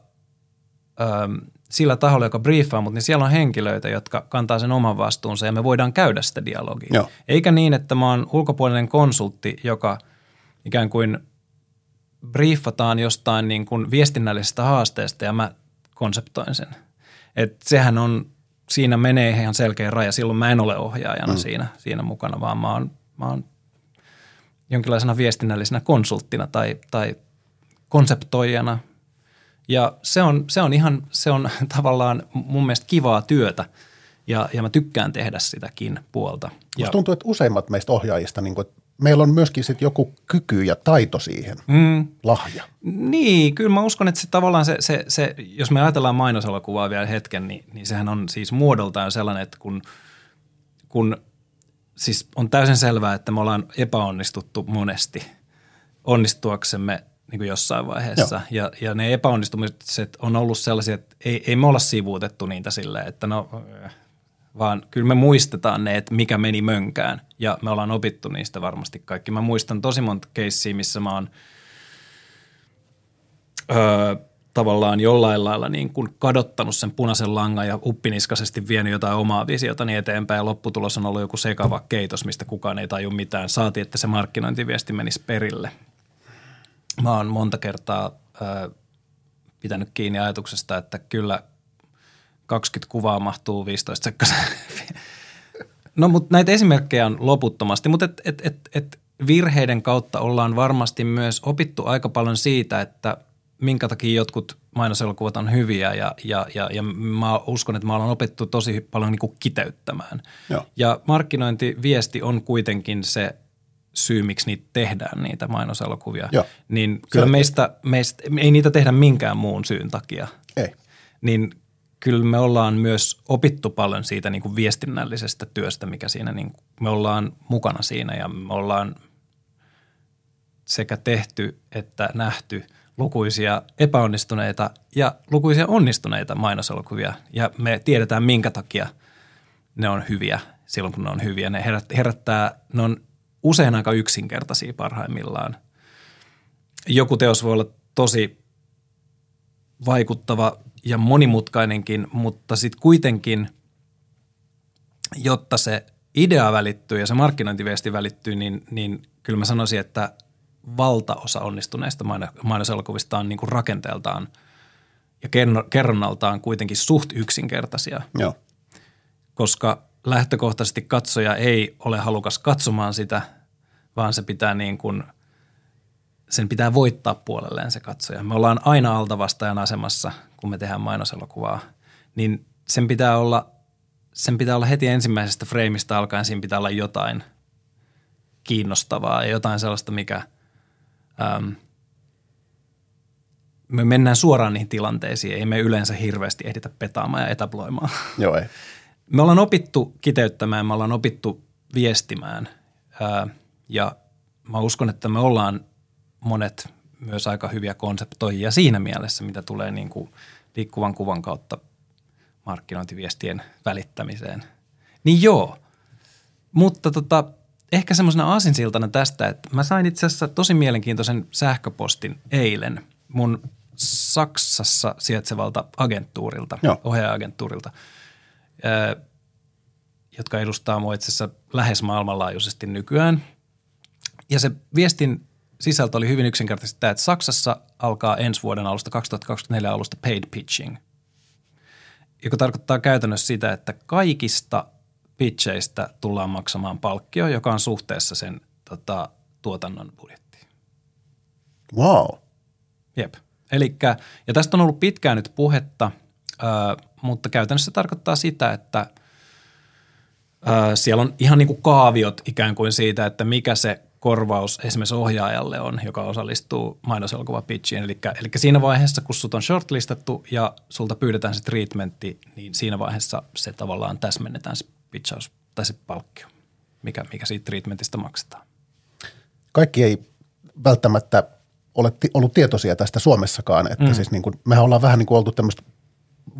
ähm, sillä taholla, joka briefaa, mutta niin siellä on henkilöitä, jotka kantaa sen oman vastuunsa ja me voidaan käydä sitä dialogia. Joo. Eikä niin, että mä oon ulkopuolinen konsultti, joka ikään kuin briefataan jostain niin kuin viestinnällisestä haasteesta ja mä konseptoin sen. Et sehän on, siinä menee ihan selkeä raja. Silloin mä en ole ohjaajana mm. siinä, siinä mukana, vaan mä oon, mä oon jonkinlaisena viestinnällisenä konsulttina tai, tai konseptoijana. Ja se on, se on ihan, se on tavallaan mun mielestä kivaa työtä ja, ja mä tykkään tehdä sitäkin puolta. Ja, Musta tuntuu, että useimmat meistä ohjaajista, niin kuin, meillä on myöskin sit joku kyky ja taito siihen, mm, lahja. Niin, kyllä mä uskon, että se tavallaan se, se, se jos me ajatellaan mainoselokuvaa vielä hetken, niin, niin sehän on siis muodoltaan sellainen, että kun, kun siis on täysin selvää, että me ollaan epäonnistuttu monesti onnistuaksemme niin kuin jossain vaiheessa. Ja, ja ne epäonnistumiset on ollut sellaisia, että ei, ei me olla sivuutettu niitä silleen, että no, vaan kyllä me muistetaan ne, että mikä meni mönkään. Ja me ollaan opittu niistä varmasti kaikki. Mä muistan tosi monta keissiä, missä mä oon öö, tavallaan jollain lailla niin kuin kadottanut sen punaisen langan ja uppiniskaisesti vienyt jotain omaa visiotani eteenpäin ja lopputulos on ollut joku sekava keitos, mistä kukaan ei taju mitään. Saati, että se markkinointiviesti menisi perille. Mä oon monta kertaa öö, pitänyt kiinni ajatuksesta, että kyllä 20 kuvaa mahtuu 15 sekkaisen. No mutta näitä esimerkkejä on loputtomasti, mutta et, et, et, et virheiden kautta ollaan varmasti myös opittu aika paljon siitä, että minkä takia jotkut mainoselokuvat on hyviä ja, ja, ja, ja mä uskon, että mä olen opettu tosi paljon niin kuin kiteyttämään. Joo. Ja markkinointiviesti on kuitenkin se syy, miksi niitä tehdään, niitä mainoselokuvia. Joo. Niin kyllä Selkeä. meistä, meistä, ei niitä tehdä minkään muun syyn takia. Ei. Niin kyllä me ollaan myös opittu paljon siitä niin kuin viestinnällisestä työstä, mikä siinä, niin kuin, me ollaan mukana siinä ja me ollaan sekä tehty että nähty lukuisia epäonnistuneita ja lukuisia onnistuneita mainoselokuvia ja me tiedetään minkä takia ne on hyviä silloin, kun ne on hyviä. Ne herättää, ne on usein aika yksinkertaisia parhaimmillaan. Joku teos voi olla tosi vaikuttava ja monimutkainenkin, mutta sitten kuitenkin, jotta se idea välittyy ja se markkinointiviesti välittyy, niin, niin kyllä mä sanoisin, että valtaosa onnistuneista mainoselokuvista on niin kuin rakenteeltaan ja kerronnaltaan kuitenkin suht yksinkertaisia. Joo. Koska lähtökohtaisesti katsoja ei ole halukas katsomaan sitä, vaan se pitää niin kuin, sen pitää voittaa puolelleen se katsoja. Me ollaan aina altavastajan asemassa, kun me tehdään mainoselokuvaa, niin sen pitää olla, sen pitää olla heti ensimmäisestä freimistä alkaen, siinä pitää olla jotain kiinnostavaa ja jotain sellaista, mikä äm, me mennään suoraan niihin tilanteisiin, ei me yleensä hirveästi ehditä petaamaan ja etabloimaan. Joo, ei. Me ollaan opittu kiteyttämään, me ollaan opittu viestimään ää, ja mä uskon, että me ollaan monet myös aika hyviä konseptoijia siinä mielessä, mitä tulee niin kuin liikkuvan kuvan kautta markkinointiviestien välittämiseen. Niin joo, mutta tota, ehkä semmoisena aasinsiltana tästä, että mä sain itse asiassa tosi mielenkiintoisen sähköpostin eilen mun Saksassa sijaitsevalta agenttuurilta, ohjaaja-agenttuurilta, jotka edustaa mua itse asiassa lähes maailmanlaajuisesti nykyään. Ja se viestin sisältö oli hyvin yksinkertaisesti tämä, että Saksassa alkaa ensi vuoden alusta 2024 alusta paid pitching, joka tarkoittaa käytännössä sitä, että kaikista pitcheistä tullaan maksamaan palkkio, joka on suhteessa sen tota, tuotannon budjettiin. Wow. Jep. Elikkä, ja tästä on ollut pitkään nyt puhetta, äh, mutta käytännössä se tarkoittaa sitä, että äh, siellä on ihan niin kuin kaaviot ikään kuin siitä, että mikä se korvaus esimerkiksi ohjaajalle on, joka osallistuu mainoselokuva pitchiin. Eli, eli siinä vaiheessa, kun sut on shortlistattu ja sulta pyydetään se treatmentti, niin siinä vaiheessa se tavallaan täsmennetään se pitchaus tai se palkkio, mikä, mikä siitä treatmentistä maksetaan. Kaikki ei välttämättä ole t- ollut tietoisia tästä Suomessakaan, että mm. siis niin kuin, mehän ollaan vähän niin kuin oltu tämmöistä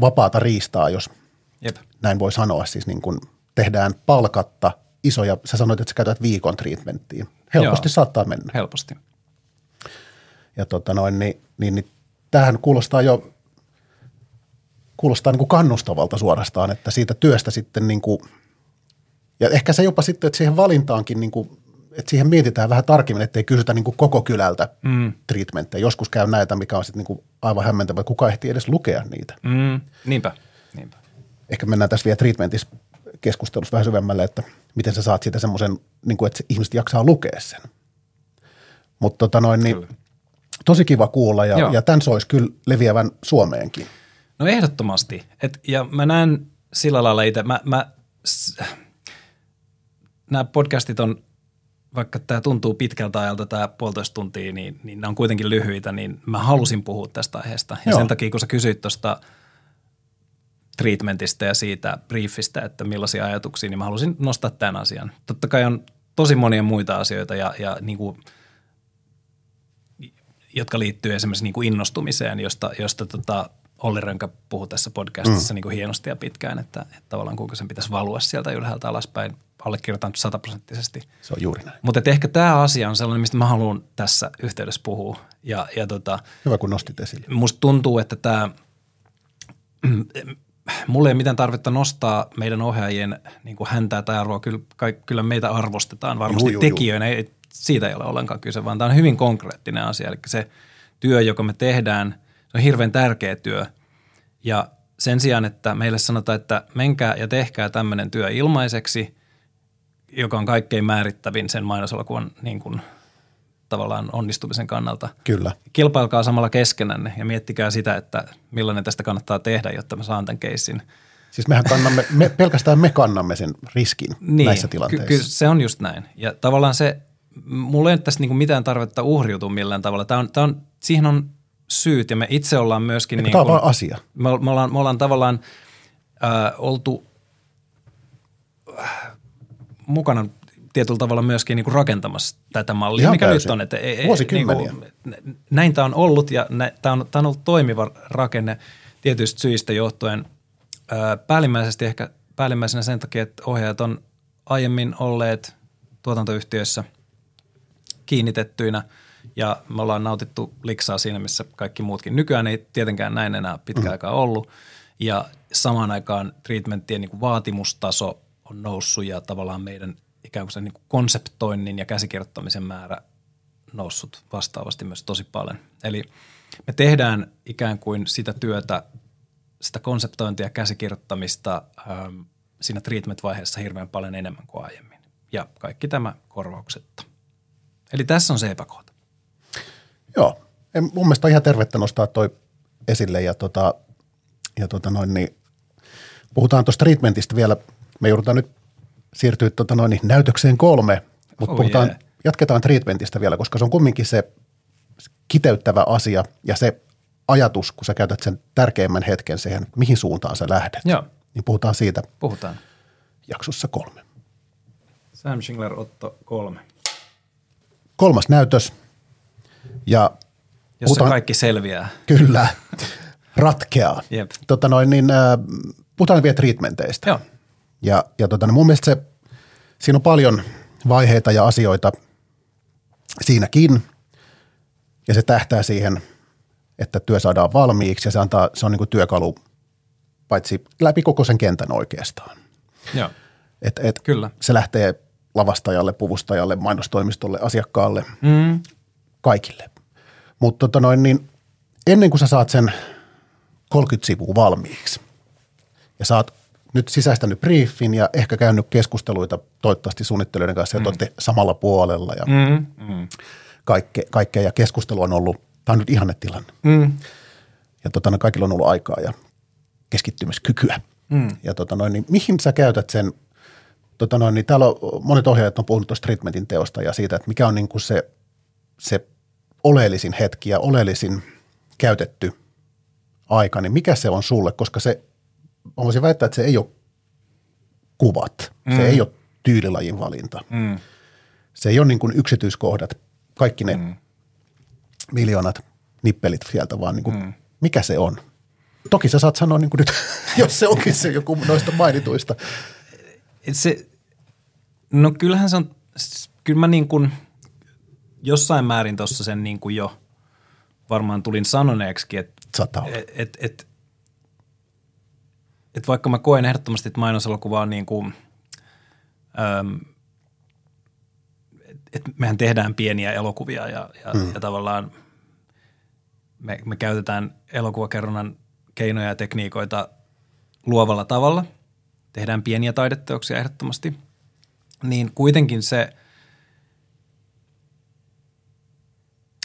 vapaata riistaa, jos Jep. näin voi sanoa. Siis niin kuin tehdään palkatta isoja, sä sanoit, että sä käytät viikon treatmenttiin. Helposti Joo, saattaa mennä. Helposti. Ja tota noin, niin, niin, niin tämähän kuulostaa jo kuulostaa niin kuin kannustavalta suorastaan, että siitä työstä sitten niin kuin, ja ehkä se jopa sitten, että siihen valintaankin niin kuin, että siihen mietitään vähän tarkemmin, ettei kysytä niin koko kylältä mm. treatmentteja. Joskus käy näitä, mikä on sitten niin aivan hämmentävä, kuka ehtii edes lukea niitä. Mm. Niinpä, niinpä. Ehkä mennään tässä vielä treatmentissa keskustelussa vähän syvemmälle, että miten sä saat siitä semmoisen, niin kuin, että ihmiset jaksaa lukea sen. Mutta tota noin, niin, tosi kiva kuulla ja, ja tämän soisi kyllä leviävän Suomeenkin. No ehdottomasti. Et, ja mä näen sillä lailla itse, mä, mä, nämä podcastit on, vaikka tämä tuntuu pitkältä ajalta tämä puolitoista tuntia, niin, niin nämä on kuitenkin lyhyitä, niin mä halusin puhua tästä aiheesta. Ja Joo. sen takia, kun sä kysyit tuosta treatmentistä ja siitä briefistä, että millaisia ajatuksia, niin mä halusin nostaa tämän asian. Totta kai on tosi monia muita asioita ja, ja niin kuin, jotka liittyy esimerkiksi niin kuin innostumiseen, josta, josta tota, Olli Rönkä puhui tässä podcastissa mm. niin kuin hienosti ja pitkään, että, että tavallaan kuinka sen pitäisi valua sieltä ylhäältä alaspäin. Allekirjoitan sataprosenttisesti. Se on juuri näin. Mutta ehkä tämä asia on sellainen, mistä mä haluan tässä yhteydessä puhua. Ja, ja tota, Hyvä, kun nostit esille. Musta tuntuu, että tämä, mulle ei mitään tarvetta nostaa meidän ohjaajien niin kuin häntää tai arvoa. Kyllä, kyllä meitä arvostetaan varmasti juu, juu, tekijöinä. Juu. Ei, siitä ei ole ollenkaan kyse, vaan tämä on hyvin konkreettinen asia. Eli se työ, joka me tehdään – se on hirveän tärkeä työ. Ja sen sijaan, että meille sanotaan, että menkää ja tehkää tämmöinen työ ilmaiseksi, joka on kaikkein määrittävin sen mainoselokuvan niin kuin, tavallaan onnistumisen kannalta. Kyllä. Kilpailkaa samalla keskenänne ja miettikää sitä, että millainen tästä kannattaa tehdä, jotta mä saan tämän keissin. Siis mehän kannamme, me, pelkästään me kannamme sen riskin niin, näissä tilanteissa. Kyllä se on just näin. Ja tavallaan se, mulla ei ole tässä niinku mitään tarvetta uhriutua millään tavalla. Tämä on, tämä on, siihen on syyt ja me itse ollaan myöskin... Niin niin tämä on vaan asia. Me, me, ollaan, me ollaan tavallaan äh, oltu äh, mukana tietyllä tavalla myöskin niin kuin rakentamassa tätä mallia, Ihan mikä täysin. nyt on. Että, ei- ei- Vuosikymmeniä. Niin kuin, näin tämä on ollut ja tämä on, tämä on ollut toimiva rakenne tietyistä syistä johtuen. Ää, päällimmäisesti ehkä päällimmäisenä sen takia, että ohjaajat on aiemmin olleet tuotantoyhtiöissä kiinnitettyinä ja me ollaan nautittu liksaa siinä, missä kaikki muutkin. Nykyään ei tietenkään näin enää pitkään mm. aikaa ollut ja samaan aikaan treatmenttien niin kuin vaatimustaso on noussut ja tavallaan meidän ikään kuin sen niin kuin konseptoinnin ja käsikirjoittamisen määrä noussut vastaavasti myös tosi paljon. Eli me tehdään ikään kuin sitä työtä, sitä konseptointia ja käsikirjoittamista ähm, siinä treatment-vaiheessa hirveän paljon enemmän kuin aiemmin. Ja kaikki tämä korvauksetta. Eli tässä on se epäkohta. Joo, en, mun mielestä on ihan tervettä nostaa toi esille ja, tota, ja tota noin, niin puhutaan tuosta treatmentistä vielä. Me joudutaan nyt siirtyä tota noin, niin näytökseen kolme, mutta Oh puhutaan, yeah. yeah. jatketaan treatmentistä vielä, koska se on kumminkin se kiteyttävä asia ja se ajatus, kun sä käytät sen tärkeimmän hetken siihen, mihin suuntaan sä lähdet. Joo. Niin puhutaan siitä Puhutaan. jaksossa kolme. Sam Schingler Otto kolme. Kolmas näytös ja Jos Puhutaan- kaikki selviää. Kyllä, ratkeaa. Jep. Tota noin, niin, äh, puhutaan vielä treatmenteistä. Joo. Ja, ja tota, no mun mielestä se, siinä on paljon vaiheita ja asioita siinäkin. Ja se tähtää siihen, että työ saadaan valmiiksi ja se, antaa, se on niin kuin työkalu paitsi läpi koko sen kentän oikeastaan. Joo. Et, et Kyllä. Se lähtee lavastajalle, puvustajalle, mainostoimistolle, asiakkaalle, Mm. Kaikille. Mutta tota noin, niin ennen kuin sä saat sen 30 sivua valmiiksi ja oot nyt sisäistänyt briefin ja ehkä käynyt keskusteluita toivottavasti suunnittelijoiden kanssa, että olette samalla puolella ja Mm. Mm. kaikke, kaikkea ja keskustelu on ollut, tämä on nyt ihanne tilanne. Mm. Ja tota, no, kaikilla on ollut aikaa ja keskittymiskykyä. Mm. Ja tota noin, niin mihin sä käytät sen, tota noin, niin täällä on, monet ohjaajat on puhunut tuosta treatmentin teosta ja siitä, että mikä on niin kuin se, se oleellisin hetki ja oleellisin käytetty aika, niin mikä se on sulle, koska se, mä voisin väittää, että se ei ole kuvat, mm. se ei ole tyylilajin valinta. Mm. Se ei ole niin kuin yksityiskohdat, kaikki ne mm. miljoonat nippelit sieltä, vaan niin kuin, mm. mikä se on. Toki sä saat sanoa niin kuin nyt, jos se onkin se joku noista mainituista. Se, no kyllähän se on, kyllä mä niin kuin jossain määrin tuossa sen niin kuin jo varmaan tulin sanoneeksi, että et, et, et, et vaikka mä koen ehdottomasti, että mainoselokuva on niin kuin, äm, että mehän tehdään pieniä elokuvia ja, ja, mm. ja tavallaan me, me käytetään elokuvakerronnan keinoja ja tekniikoita luovalla tavalla. Tehdään pieniä taideteoksia ehdottomasti. Niin kuitenkin se,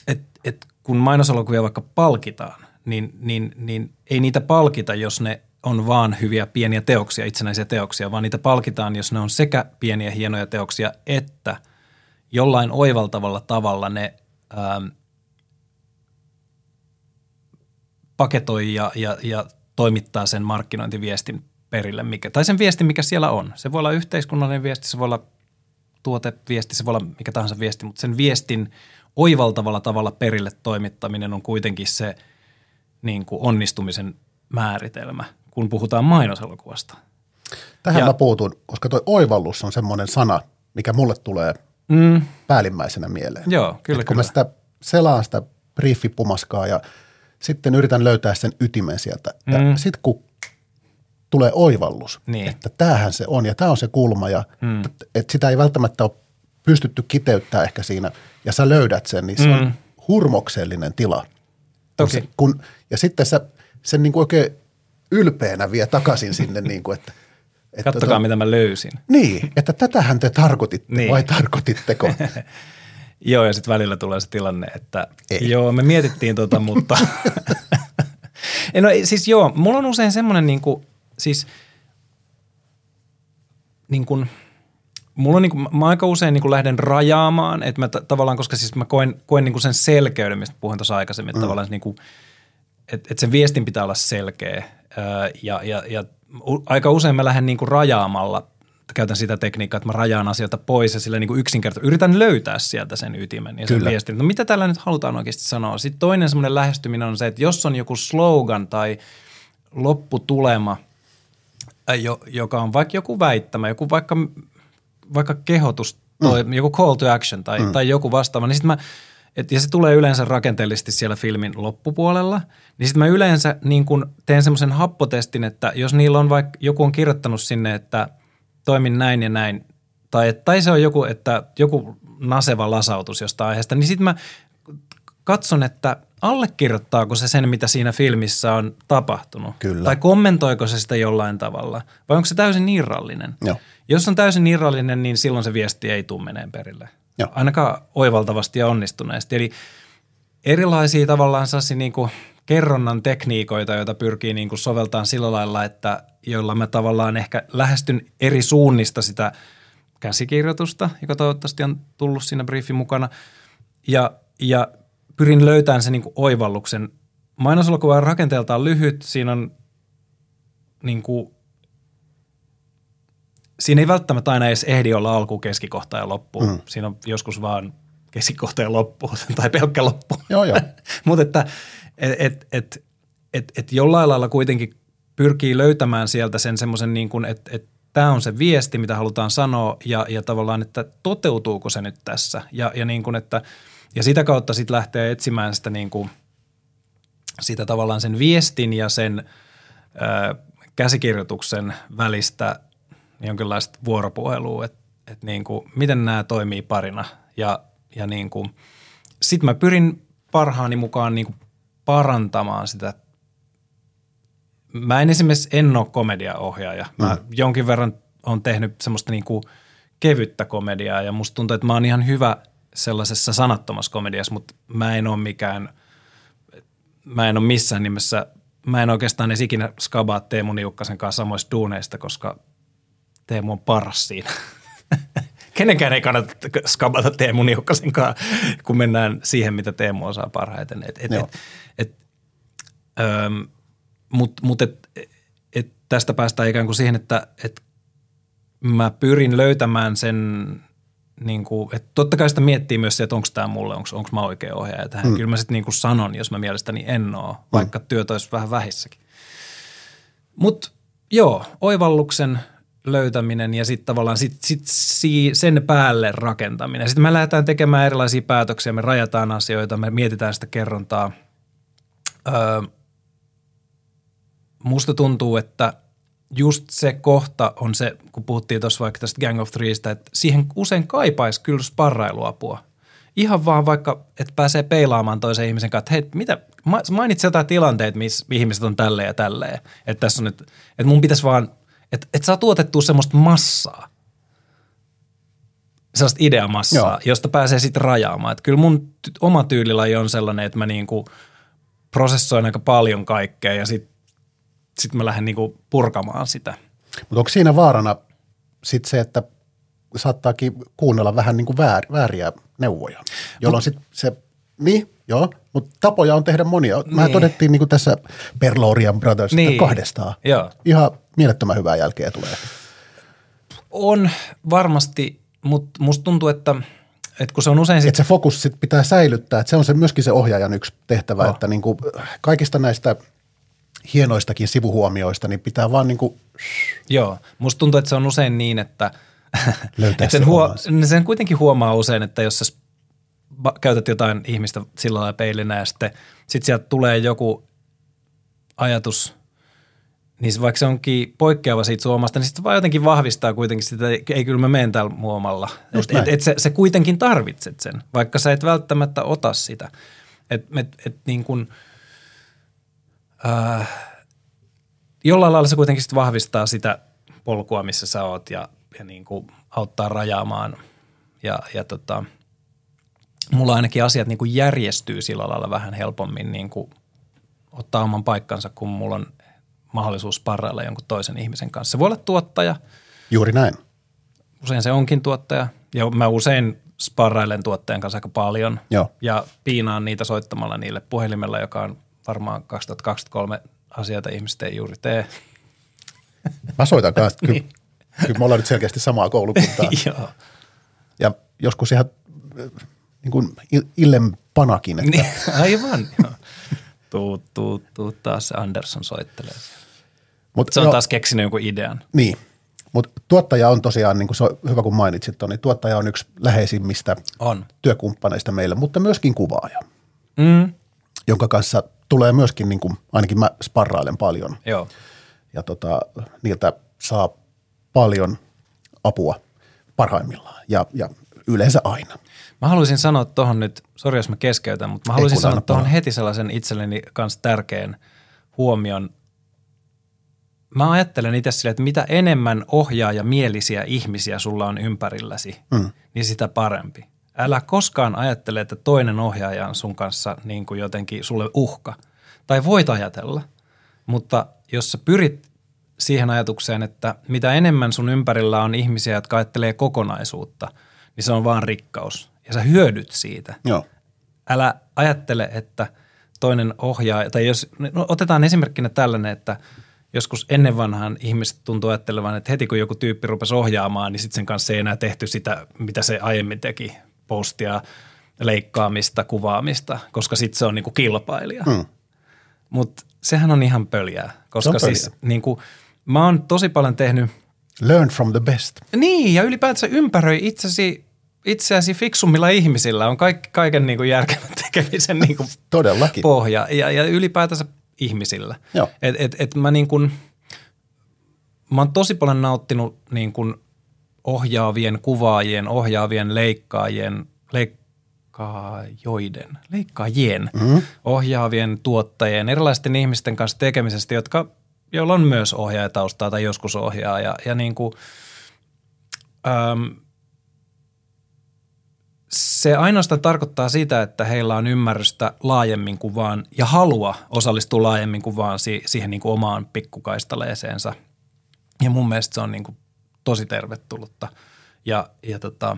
että et kun mainoselokuvia vaikka palkitaan, niin, niin, niin ei niitä palkita, jos ne on vaan hyviä pieniä teoksia, itsenäisiä teoksia, vaan niitä palkitaan, jos ne on sekä pieniä hienoja teoksia, että jollain oivaltavalla tavalla ne ähm, paketoi ja, ja, ja toimittaa sen markkinointiviestin perille, mikä, tai sen viestin, mikä siellä on. Se voi olla yhteiskunnallinen viesti, se voi olla tuoteviesti, se voi olla mikä tahansa viesti, mutta sen viestin oivaltavalla tavalla perille toimittaminen on kuitenkin se niin kuin onnistumisen määritelmä, kun puhutaan mainoselokuvasta. Tähän Ja- mä puutun, koska toi oivallus on semmoinen sana, mikä mulle tulee Mm, päällimmäisenä mieleen. joo, kyllä, Et kun kyllä. mä sitä selaan sitä briefipumaskaa ja sitten yritän löytää sen ytimen sieltä. Ja Mm. sitten kun tulee oivallus, Niin. että tämähän se on ja tämä on se kulma ja Mm. et, et sitä ei välttämättä ole pystytty kiteyttää ehkä siinä ja sä löydät sen, niin se Mm. on hurmoksellinen tila. Kun Toki. Se, kun, ja sitten sä sen niin kuin oikein ylpeänä vie takaisin sinne, niin kuin, että, että Kattokaa, tota- mitä mä löysin. Niin, että tätähän te tarkoititte Niin. vai tarkoititteko? Joo, ja sitten välillä tulee se tilanne, että Ei. joo, me mietittiin tota, mutta... No siis joo, mulla on usein semmoinen niin kuin, siis niin kuin, mulla on niin kuin, mä aika usein niin kuin lähden rajaamaan, että mä t- tavallaan, koska siis mä koen, koen niin kuin sen selkeyden, mistä puhuin tuossa aikaisemmin, että mm. tavallaan niin kuin, että, että sen viestin pitää olla selkeä ää, ja, ja, ja aika usein mä lähden niin kuin rajaamalla, käytän sitä tekniikkaa, että mä rajaan asioita pois ja sillä niin kuin yksinkertaisesti yritän löytää sieltä sen ytimen ja sen Kyllä. viestin. No mitä tällä nyt halutaan oikeasti sanoa? Sitten toinen semmoinen lähestyminen on se, että jos on joku slogan tai lopputulema, joka on vaikka joku väittämä, joku vaikka, vaikka kehotus, toi, mm. joku call to action tai, mm. tai joku vastaava, niin sitten mä – et, ja se tulee yleensä rakenteellisesti siellä filmin loppupuolella, niin sitten mä yleensä niin kun teen semmoisen happotestin, että jos niillä on vaikka, joku on kirjoittanut sinne, että toimin näin ja näin, tai, tai se on joku, että joku naseva lasautus jostain aiheesta, niin sitten mä katson, että allekirjoittaako se sen, mitä siinä filmissä on tapahtunut. Kyllä. Tai kommentoiko se sitä jollain tavalla, vai onko se täysin irrallinen. Joo. Jos on täysin irrallinen, niin silloin se viesti ei tule meneen perille. Joo. ainakaan oivaltavasti ja onnistuneesti. Eli erilaisia tavallaan niin kuin kerronnan tekniikoita, joita pyrkii niin kuin soveltamaan sillä lailla, että joilla mä tavallaan ehkä lähestyn eri suunnista sitä käsikirjoitusta, joka toivottavasti on tullut siinä briefin mukana, ja, ja pyrin löytämään sen niin kuin oivalluksen. Mainoselokuva on rakenteeltaan lyhyt, siinä on niin kuin siinä ei välttämättä aina edes ehdi olla alku, keskikohta ja loppu. Mm. Siinä on joskus vaan keskikohta ja loppu tai pelkkä loppu. Joo, joo. Mutta että et, et, et, et, et jollain lailla kuitenkin pyrkii löytämään sieltä sen semmoisen niin kuin, että et, tämä on se viesti, mitä halutaan sanoa ja, ja tavallaan, että toteutuuko se nyt tässä. Ja, ja, niin kuin, että, ja sitä kautta sitten lähtee etsimään sitä, niin kuin, sitä tavallaan sen viestin ja sen ö, käsikirjoituksen välistä jonkinlaista vuoropuhelua, että, että niin kuin, miten nämä toimii parina. Ja, ja niin kuin, sit mä pyrin parhaani mukaan niin kuin parantamaan sitä. Mä en esimerkiksi en ole komediaohjaaja. Mä mm. jonkin verran on tehnyt semmoista niin kuin kevyttä komediaa ja musta tuntuu, että mä oon ihan hyvä sellaisessa sanattomassa komediassa, mutta mä en ole mikään, mä en ole missään nimessä, mä en oikeastaan edes ikinä skabaa Teemu Niukkasen kanssa samoista duuneista, koska Teemu on paras siinä. Kenenkään ei kannata skabata Teemu Niukkasen kanssa, kun mennään siihen, mitä Teemu osaa parhaiten. Et, et, et, et, Mutta mut et, et tästä päästään ikään kuin siihen, että et mä pyrin löytämään sen niin kuin, että totta kai sitä miettii myös se, että onko tämä mulle, onko mä oikea ohjaaja tähän. Mm. Kyllä mä sitten niin kuin sanon, jos mä mielestäni en ole, vaikka mm. työt olisi vähän vähissäkin. Mutta joo, oivalluksen – löytäminen ja sitten tavallaan sit, sit sen päälle rakentaminen. Sitten me lähdetään tekemään erilaisia päätöksiä, me rajataan asioita, me mietitään sitä kerrontaa. Öö, musta tuntuu, että just se kohta on se, kun puhuttiin tuossa vaikka tästä Gang of Threestä, että siihen usein kaipaisi kyllä sparrailuapua. Ihan vaan vaikka, että pääsee peilaamaan toisen ihmisen kanssa, että hei, mitä, mainitsi jotain tilanteita, missä ihmiset on tälleen ja tälleen. Että tässä on nyt, että mun pitäisi vaan – että et saa tuotettua semmoista massaa, sellaista ideamassaa, Joo. josta pääsee sitten rajaamaan. Että kyllä mun oma tyylilaji on sellainen, että mä niinku prosessoin aika paljon kaikkea ja sitten sit mä lähden niinku purkamaan sitä. Mutta onko siinä vaarana sitten se, että saattaakin kuunnella vähän niin kuin väär, vääriä neuvoja, jolloin sitten se, niin, joo, mutta tapoja on tehdä monia. Mä niin. todettiin niin kuin tässä Perlorian Brothers niin. kahdestaan. Joo. Ihan mielettömän hyvää jälkeä tulee. On varmasti, mutta musta tuntuu, että, että kun se on usein... Sit... Että se fokus sit pitää säilyttää, että se on se myöskin se ohjaajan yksi tehtävä, oh. että niin kuin kaikista näistä hienoistakin sivuhuomioista, niin pitää vaan niin kuin... Joo, musta tuntuu, että se on usein niin, että, että sen, huo, sen kuitenkin huomaa usein, että jos sä käytät jotain ihmistä sillä lailla peilinä ja sitten sit sieltä tulee joku ajatus, niin vaikka se onkin poikkeava siitä suomasta, niin sitten vaan jotenkin vahvistaa kuitenkin sitä, että ei kyllä mä menen täällä muomalla. Että et, et se, se kuitenkin tarvitset sen, vaikka sä et välttämättä ota sitä. Että et, et niin kuin, äh, jollain lailla se kuitenkin sit vahvistaa sitä polkua, missä sä oot ja, ja niin kuin auttaa rajaamaan ja, ja tota – mulla ainakin asiat niin kuin järjestyy sillä lailla vähän helpommin niin kuin ottaa oman paikkansa, kun mulla on mahdollisuus parrailla jonkun toisen ihmisen kanssa. Se voi olla tuottaja. Juuri näin. usein se onkin tuottaja. Ja mä usein sparrailen tuottajan kanssa aika paljon. Joo. Ja piinaan niitä soittamalla niille puhelimella, joka on varmaan 2023 asioita ihmiset ei juuri tee. Mä soitan kanssa. Kyllä, kyllä me ollaan nyt selkeästi samaa koulukuntaa. Joo. Ja joskus ihan äh, niin kuin il- illen panakin. Että Niin, aivan. joo. Tuu, tuu, tuu taas se Anderson soittelee. Mut Se on joo, taas keksinyt jonkun idean. Niin, mutta tuottaja on tosiaan, niin kuin se on hyvä kun mainitsit niin tuottaja on yksi läheisimmistä On. työkumppaneista meille, mutta myöskin kuvaaja, Mm. Jonka kanssa tulee myöskin, niin kuin, ainakin mä sparrailen paljon Joo. ja tota, niiltä saa paljon apua parhaimmillaan ja, ja yleensä aina. Mä haluaisin sanoa tuohon nyt, sori jos mä keskeytän, mutta mä haluaisin sanoa tuohon heti sellaisen itselleni kanssa tärkeän huomion. Mä ajattelen itse silleen, että mitä enemmän ohjaajamielisiä ihmisiä sulla on ympärilläsi, mm. niin sitä parempi. Älä koskaan ajattele, että toinen ohjaaja on sun kanssa niin kuin jotenkin sulle uhka. Tai voit ajatella, mutta jos sä pyrit siihen ajatukseen, että mitä enemmän sun ympärillä on ihmisiä, jotka ajattelee kokonaisuutta, niin se on vaan rikkaus. Ja sä hyödyt siitä Joo. älä ajattele, että toinen ohjaa, tai jos, no otetaan esimerkkinä tällainen, että joskus ennen vanhaan ihmiset tuntuu ajattelevan, että heti kun joku tyyppi rupesi ohjaamaan, niin sitten sen kanssa ei enää tehty sitä, mitä se aiemmin teki, postia, leikkaamista, kuvaamista, koska sitten se on niinku kilpailija. Mm. Mutta sehän on ihan pöljää, koska Se on siis niinku, mä oon tosi paljon tehnyt Learn from the best. niin, ja ylipäätänsä ympäröi itsesi, itseäsi fiksummilla ihmisillä on kaikki, kaiken niin kuin järkevän tekemisen niin kuin Todellakin. pohja ja, ja ylipäätänsä ihmisillä. Joo. Et, et, et mä, niin kuin, mä oon tosi paljon nauttinut niin kuin ohjaavien kuvaajien, ohjaavien leikkaajien, leikkaajoiden, leikkaajien, mm-hmm. ohjaavien tuottajien, erilaisten ihmisten kanssa tekemisestä, jotka, joilla on myös ohjaajataustaa tai joskus ohjaa ja, ja niin kuin, äm, se ainoastaan tarkoittaa sitä, että heillä on ymmärrystä laajemmin kuin vaan ja halua osallistua laajemmin kuin vaan si- siihen niin kuin omaan pikkukaistaleeseensa. Ja mun mielestä se on niin kuin tosi tervetullutta. Ja, ja tota,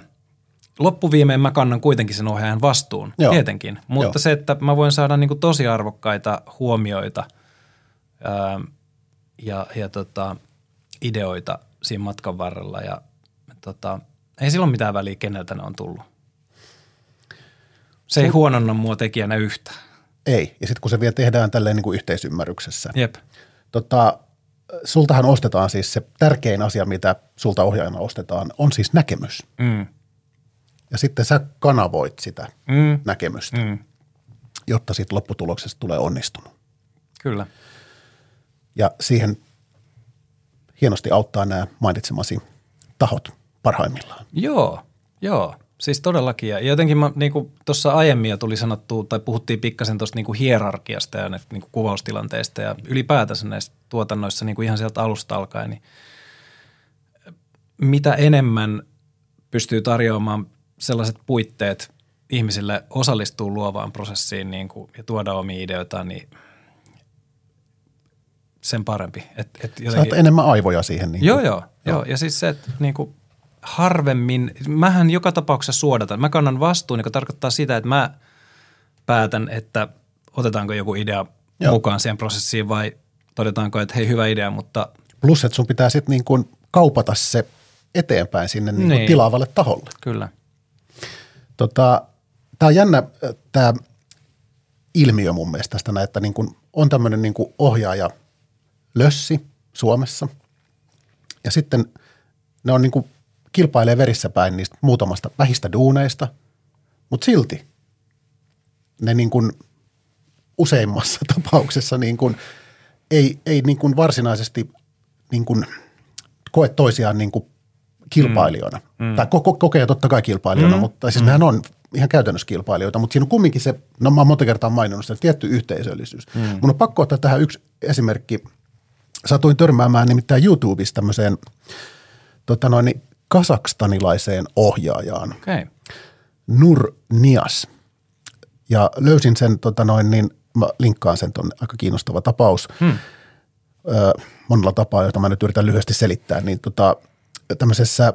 loppuviimeen mä kannan kuitenkin sen ohjaajan vastuun, Joo. tietenkin. Mutta Joo. se, että mä voin saada niin kuin tosi arvokkaita huomioita ää, ja, ja tota, ideoita siinä matkan varrella. Ja tota, ei silloin mitään väliä, keneltä ne on tullut. Se ei huononna mua tekijänä yhtään. Ei. Ja sitten kun se vielä tehdään tälleen niin kuin yhteisymmärryksessä. Jep. Tota, sultahan ostetaan siis se tärkein asia, mitä sulta ohjaajana ostetaan, on siis näkemys. Mm. Ja sitten sä kanavoit sitä Mm. näkemystä, Mm. jotta siitä lopputuloksesta tulee onnistunut. Kyllä. Ja siihen hienosti auttaa nämä mainitsemasi tahot parhaimmillaan. Joo, joo. Siis todellakin. Ja jotenkin niin tuossa aiemmin jo tuli sanottu, tai puhuttiin pikkasen tuosta niin hierarkiasta ja niin kuin kuvaustilanteista ja ylipäätänsä näissä tuotannoissa niin kuin ihan sieltä alusta alkaen, niin mitä enemmän pystyy tarjoamaan sellaiset puitteet ihmisille osallistuu luovaan prosessiin niin kuin, ja tuoda omia ideoitaan, niin sen parempi. Et, et Saat enemmän aivoja siihen. Niin Joo, kuin. joo, joo. Ja siis se, että niin kuin harvemmin, mähän joka tapauksessa suodatan. Mä kannan vastuun, joka tarkoittaa sitä, että mä päätän, että otetaanko joku idea joo. mukaan siihen prosessiin vai todetaanko, että hei hyvä idea, mutta Plus, että sun pitää sitten niin kuin kaupata se eteenpäin sinne niin kuin Niin. tilaavalle taholle. kyllä. Tota, tämä on jännä tämä ilmiö mun mielestä tästä, että niin kuin on tämmöinen niin kuin ohjaaja lössi Suomessa ja sitten ne on niin kuin kilpailee verissä päin niistä muutamasta vähistä duuneista, mutta silti ne niin kuin useimmassa tapauksessa niin kuin ei, ei niin kuin varsinaisesti niin kuin koe toisiaan niin kuin kilpailijoina. Mm. Tai ko- ko- kokee totta kai kilpailijoina, mm. mutta siis mm. nehän on ihan käytännössä kilpailijoita, mutta siinä on kumminkin se, no mä oon monta kertaa maininnut sitä, tietty yhteisöllisyys. Mm. Mun on pakko ottaa tähän yksi esimerkki. Satuin törmäämään nimittäin YouTubesta tämmöiseen tota noin, kasakstanilaiseen ohjaajaan. Okay. Nur Nias. Ja löysin sen, tota noin, niin mä linkkaan sen tuonne, aika kiinnostava tapaus. Hmm. Ö, monella tapaa, jota mä nyt yritän lyhyesti selittää, niin tota, tämmöisessä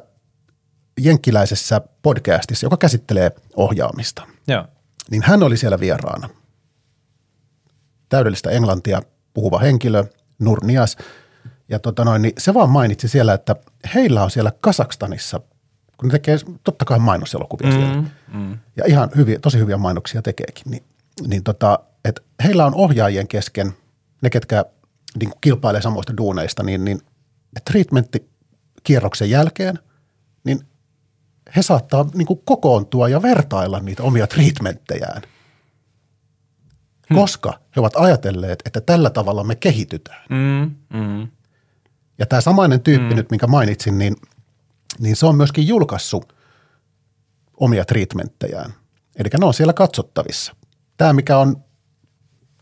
jenkkiläisessä podcastissa, joka käsittelee ohjaamista. Joo. Niin hän oli siellä vieraana. Täydellistä englantia puhuva henkilö, Nurnias. Ja tota noin, niin se vaan mainitsi siellä, että heillä on siellä Kasakstanissa, kun ne tekee totta kai mainoselokuvia mm, siellä. Mm. Ja ihan hyviä, tosi hyviä mainoksia tekeekin. Niin, niin tota, että heillä on ohjaajien kesken, ne ketkä niin kuin kilpailee samoista duuneista, niin, niin treatmentti-kierroksen jälkeen, niin he saattaa niin kuin kokoontua ja vertailla niitä omia treatmenttejään. Hmm. Koska he ovat ajatelleet, että tällä tavalla me kehitytään. Mm, mm. Ja tämä samainen tyyppi mm. nyt, minkä mainitsin, niin, niin se on myöskin julkaissut omia treatmenttejään. Eli ne on siellä katsottavissa. Tämä, mikä on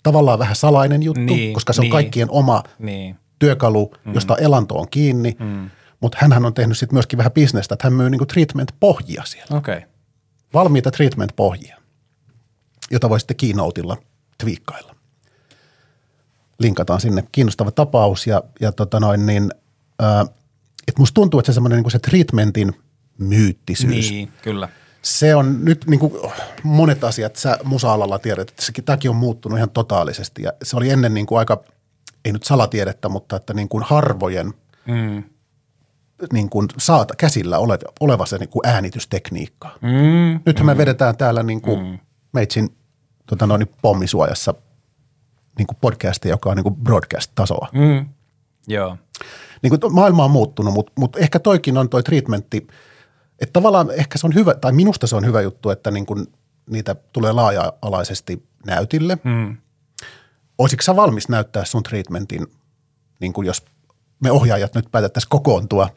tavallaan vähän salainen juttu, niin, koska se on niin, kaikkien oma niin. työkalu, mm. josta elanto on kiinni. Mm. Mutta hän on tehnyt sitten myöskin vähän bisnestä, että hän myy niinku treatment-pohjia siellä. Okay. Valmiita treatment-pohjia, jota voi sitten keynoteilla twiikkailla. Linkataan sinne kiinnostava tapaus ja, ja tota noin niin, äh, että musta tuntuu, että se semmoinen niinku se treatmentin myyttisyys. Niin, kyllä – se on nyt niin kuin monet asiat, sä musa-alalla tiedät, että sekin, tämäkin on muuttunut ihan totaalisesti. Ja se oli ennen niin kuin aika, ei nyt salatiedettä, mutta että niin kuin harvojen mm. niin kuin saata käsillä oleva, oleva se niin kuin äänitystekniikka. Mm. Nythän mm. me vedetään täällä niin kuin mm. meitsin tota noin, pommisuojassa niin kuin podcastia, joka on niin kuin broadcast-tasoa. Mm. Joo. Niin kuin maailma on muuttunut, mutta, mutta ehkä toikin on toi treatmentti – että tavallaan ehkä se on hyvä, tai minusta se on hyvä juttu, että niin kuin niitä tulee laaja-alaisesti näytille. Mm. Olisitko sä valmis näyttää sun treatmentin, niin kuin jos me ohjaajat nyt päätettäisiin kokoontua,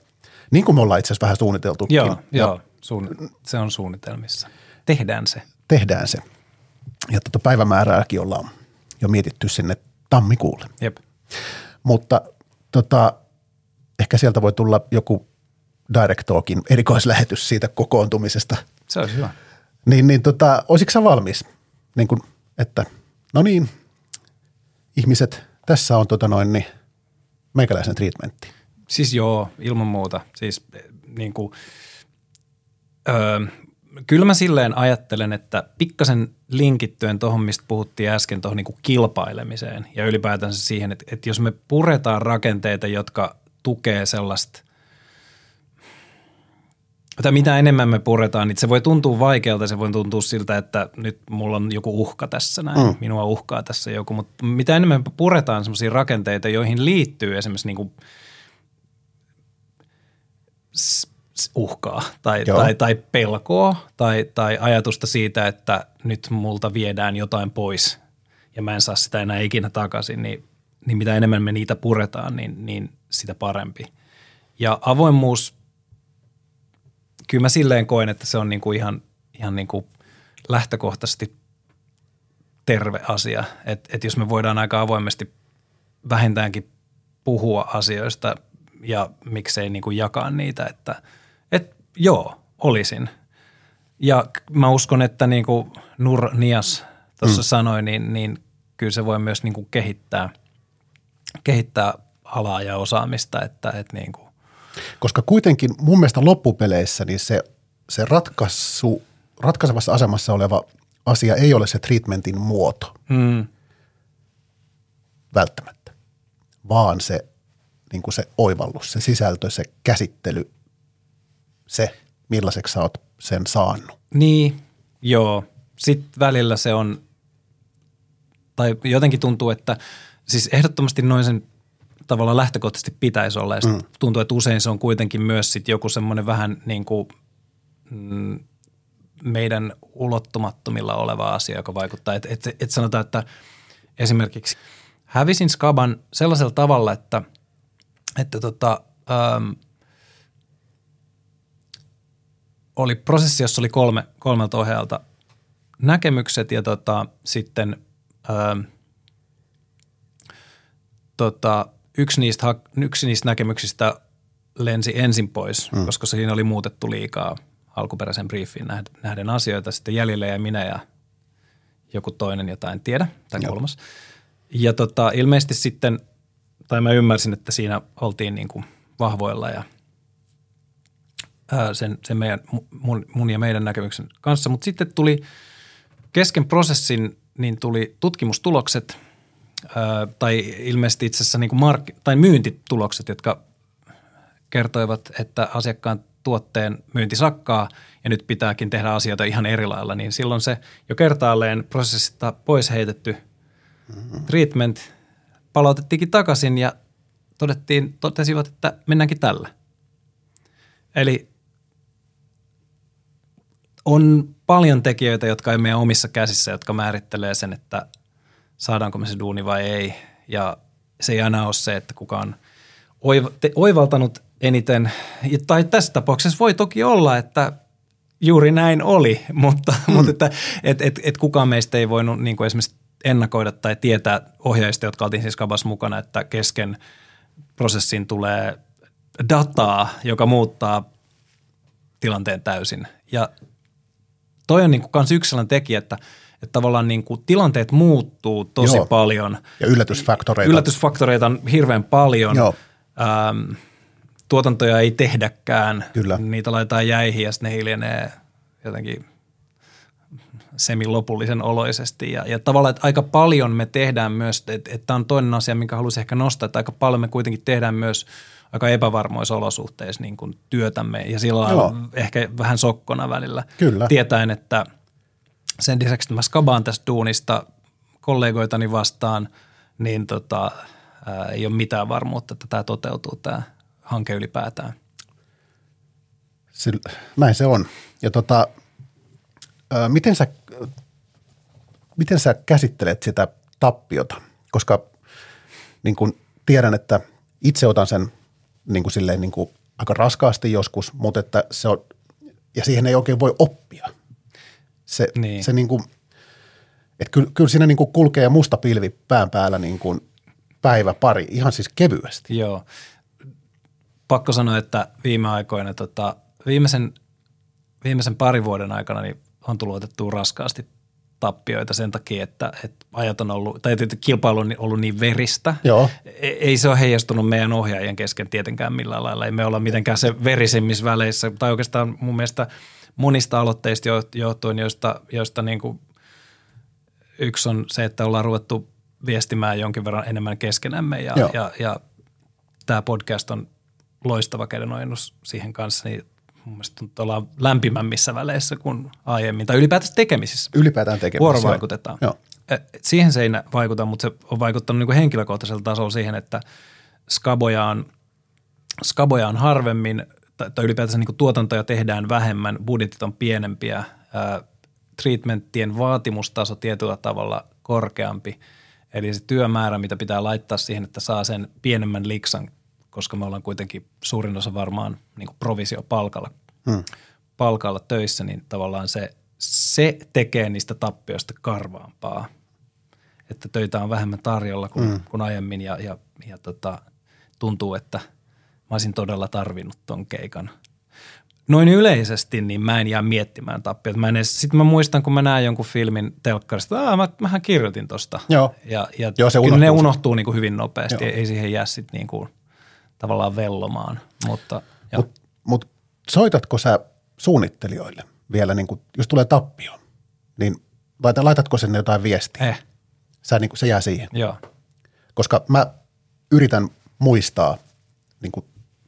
niin kuin me ollaan itse asiassa vähän suunniteltukin. Joo, joo suun, se on suunnitelmissa. Tehdään se. Tehdään se. Ja tuota päivämäärääkin ollaan jo mietitty sinne tammikuulle. Jep. Mutta tota, ehkä sieltä voi tulla joku Direct Talkin erikoislähetys siitä kokoontumisesta. Se olisi hyvä. Niin, niin tota, olisitko sä valmis, niin kun, että no niin, ihmiset, tässä on tota noin, niin, meikäläisen treatmentti. Siis joo, ilman muuta. Siis niin kuin, öö, kyllä mä silleen ajattelen, että pikkasen linkittyen tuohon, mistä puhuttiin äsken, tuohon niin kilpailemiseen ja ylipäätänsä siihen, että, että jos me puretaan rakenteita, jotka tukee sellaista – tai mitä enemmän me puretaan, niin se voi tuntua vaikealta, se voi tuntua siltä, että nyt mulla on joku uhka tässä näin, mm. minua uhkaa tässä joku, mutta mitä enemmän me puretaan sellaisia rakenteita, joihin liittyy esimerkiksi niin kuin uhkaa tai, tai, tai pelkoa tai, tai ajatusta siitä, että nyt multa viedään jotain pois ja mä en saa sitä enää ikinä takaisin, niin, niin mitä enemmän me niitä puretaan, niin, niin sitä parempi. Ja avoimuus – kyllä mä silleen koen, että se on niinku ihan, ihan niinku lähtökohtaisesti terve asia. Että et jos me voidaan aika avoimesti vähintäänkin puhua asioista ja miksei niinku jakaa niitä, että et joo, olisin. Ja mä uskon, että niin kuin Nur Nias tuossa mm. sanoi, niin, niin kyllä se voi myös niin kuin kehittää, kehittää alaa ja osaamista, että, että niin kuin koska kuitenkin mun mielestä loppupeleissä niin se, se ratkaisu, ratkaisevassa asemassa oleva asia ei ole se treatmentin muoto. Mm. Välttämättä. Vaan se, niin kuin se oivallus, se sisältö, se käsittely, se millaiseksi sä oot sen saanut. Niin, joo. Sitten välillä se on, tai jotenkin tuntuu, että siis ehdottomasti noin sen tavallaan lähtökohtaisesti pitäisi olla. Ja mm. tuntuu, että usein se on kuitenkin myös sit joku semmoinen vähän niin kuin mm, meidän ulottumattomilla oleva asia, joka vaikuttaa. Että et, et sanotaan, että esimerkiksi hävisin skaban sellaisella tavalla, että, että tota, ähm, oli prosessi, jossa oli kolme, kolmelta ohjaajalta näkemykset ja tota, sitten ähm, tota, yksi niistä, yksi niistä näkemyksistä lensi ensin pois, mm. koska siinä oli muutettu liikaa alkuperäisen briefiin nähden asioita. Sitten jäljellä ja minä ja joku toinen, jota en tiedä, tai kolmas. Ja tota, ilmeisesti sitten, tai mä ymmärsin, että siinä oltiin niin kuin vahvoilla ja ää, sen, sen meidän, mun, mun ja meidän näkemyksen kanssa. Mutta sitten tuli kesken prosessin niin tuli tutkimustulokset ää, tai ilmeisesti itse asiassa niin kuin mark- tai myyntitulokset, jotka kertoivat, että asiakkaan tuotteen myynti sakkaa ja nyt pitääkin tehdä asioita ihan eri lailla, niin silloin se jo kertaalleen prosessista pois heitetty mm-hmm. treatment palautettiinkin takaisin ja todettiin, totesivat, että mennäänkin tällä. Eli on paljon tekijöitä, jotka ei meidän omissa käsissä, jotka määrittelee sen, että saadaanko me se duuni vai ei. Ja se ei aina ole se, että kuka on oivaltanut eniten. Tai tässä tapauksessa voi toki olla, että juuri näin oli, mutta, mm. mutta että et, et, et kukaan meistä ei voinut niin kuin esimerkiksi ennakoida tai tietää ohjaajista, jotka oltiin siis kabas mukana, että kesken prosessin tulee dataa, joka muuttaa tilanteen täysin. Ja toi on niin kuin kans yksi sellainen tekijä, että, että tavallaan niin kuin tilanteet muuttuu tosi Joo. paljon. Ja yllätysfaktoreita. Yllätysfaktoreita on hirveän paljon. Joo. Ähm, tuotantoja ei tehdäkään. Kyllä. Niitä laitetaan jäihin ja sitten ne hiljenee jotenkin semilopullisen oloisesti. Ja, ja tavallaan, että aika paljon me tehdään myös, että, että tämä on toinen asia, minkä haluaisin ehkä nostaa, että aika paljon me kuitenkin tehdään myös aika epävarmoissa olosuhteissa niin kuin työtämme ja sillä lailla ehkä vähän sokkona välillä. Kyllä. Tietäen, että sen lisäksi, mä skabaan tästä duunista kollegoitani vastaan, niin tota, ää, ei ole mitään varmuutta, että tämä toteutuu tämä hanke ylipäätään. Sillä, näin se on. Ja tota, ää, miten, sä, miten sä käsittelet sitä tappiota? Koska niin kun tiedän, että itse otan sen niin kuin silleen niin kuin aika raskaasti joskus, mutta että se on, ja siihen ei oikein voi oppia. Se, niin. se niin kuin, että kyllä, kyllä siinä niin kuin kulkee musta pilvi pään päällä niin kuin päivä pari, ihan siis kevyesti. Joo. Pakko sanoa, että viime aikoina, tota, viimeisen, viimeisen parin vuoden aikana niin on tullut otettua raskaasti tappioita sen takia, että, että ajat on ollut, tai että kilpailu on ollut niin veristä. Joo. E, ei se ole heijastunut meidän ohjaajien kesken tietenkään millään lailla. Ei me olla mitenkään se verisimmissä väleissä, tai oikeastaan mun mielestä monista aloitteista johtuen, joista, joista niin kuin yksi on se, että ollaan ruvettu viestimään jonkin verran enemmän keskenämme ja, ja, ja tämä podcast on loistava kädenojennus siihen kanssa, niin mun mielestä ollaan lämpimämmissä väleissä kuin aiemmin, tai ylipäätään tekemisissä. Ylipäätään tekemisissä. Vuorovaikutetaan. Joo. Siihen se ei vaikuta, mutta se on vaikuttanut niin kuin henkilökohtaisella tasolla siihen, että skaboja on, skaboja on harvemmin, tai, tai ylipäätään niin tuotantoja tehdään vähemmän, budjetit on pienempiä, ää, treatmenttien vaatimustaso tietyllä tavalla korkeampi. Eli se työmäärä, mitä pitää laittaa siihen, että saa sen pienemmän liksan koska me ollaan kuitenkin suurin osa varmaan niin provisiopalkalla hmm. palkalla töissä, niin tavallaan se, se tekee niistä tappioista karvaampaa. Että töitä on vähemmän tarjolla kuin, hmm. kuin aiemmin ja, ja, ja tota, tuntuu, että mä olisin todella tarvinnut ton keikan. Noin yleisesti, niin mä en jää miettimään tappiota. Mä sitten mä muistan, kun mä näen jonkun filmin telkkarista, että mä, mähän kirjoitin tosta. Joo. Ja, ja Joo, se unohtuu. ne unohtuu niin kuin hyvin nopeasti. Joo. Ei siihen jää sitten niin kuin – tavallaan vellomaan. Mutta, Mut, mut soitatko sä suunnittelijoille vielä, niin kun, jos tulee tappio, niin vai laitatko sinne jotain viestiä? Eh. Sä, niin kun, se jää siihen. Joo. Koska mä yritän muistaa niin kuin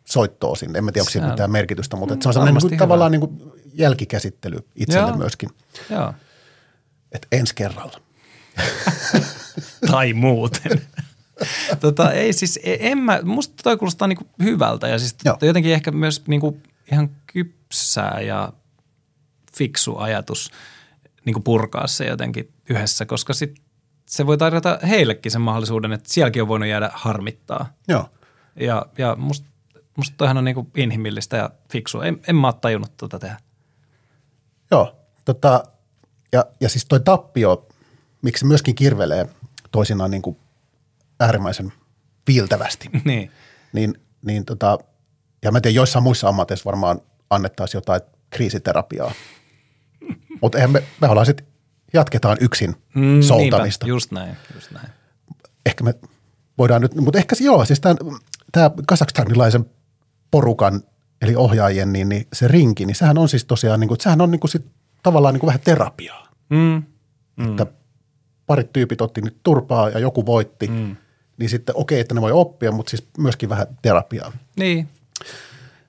soittoa sinne. En mä tiedä, onko siinä mitään merkitystä, mutta se on sellainen niin kuin, tavallaan niin kuin jälkikäsittely itselle Joo. myöskin. Joo. Että ensi kerralla. tai muuten. tota, ei siis, e, en mä, musta toi kuulostaa niinku hyvältä ja siis tota, jotenkin ehkä myös niinku ihan kypsää ja fiksu ajatus niinku purkaa se jotenkin yhdessä, koska sit se voi tarjota heillekin sen mahdollisuuden, että sielläkin on voinut jäädä harmittaa. Joo. Ja, ja musta, musta toihan on niinku inhimillistä ja fiksua. En, en mä ole tajunnut tuota tehdä. Joo, tota, ja, ja siis toi tappio, miksi myöskin kirvelee toisinaan niin kuin äärimmäisen viiltävästi. niin. Niin, niin tota, ja mä tiedän, joissain muissa ammateissa varmaan annettaisiin jotain kriisiterapiaa. Mutta eihän me, me ollaan sitten, jatketaan yksin mm, soutamista. Niinpä, just näin, just näin. Ehkä me voidaan nyt, mutta ehkä joo, siis tämä Kazakstanilaisen porukan eli ohjaajien, niin, niin se rinki, niin sehän on siis tosiaan, niin kuin, sehän on niin kuin sit, tavallaan niin kuin vähän terapiaa. Mm. Mm. Että parit tyypit otti nyt turpaa ja joku voitti, mm. niin sitten okei, okay, että ne voi oppia, mutta siis myöskin vähän terapiaa. Niin,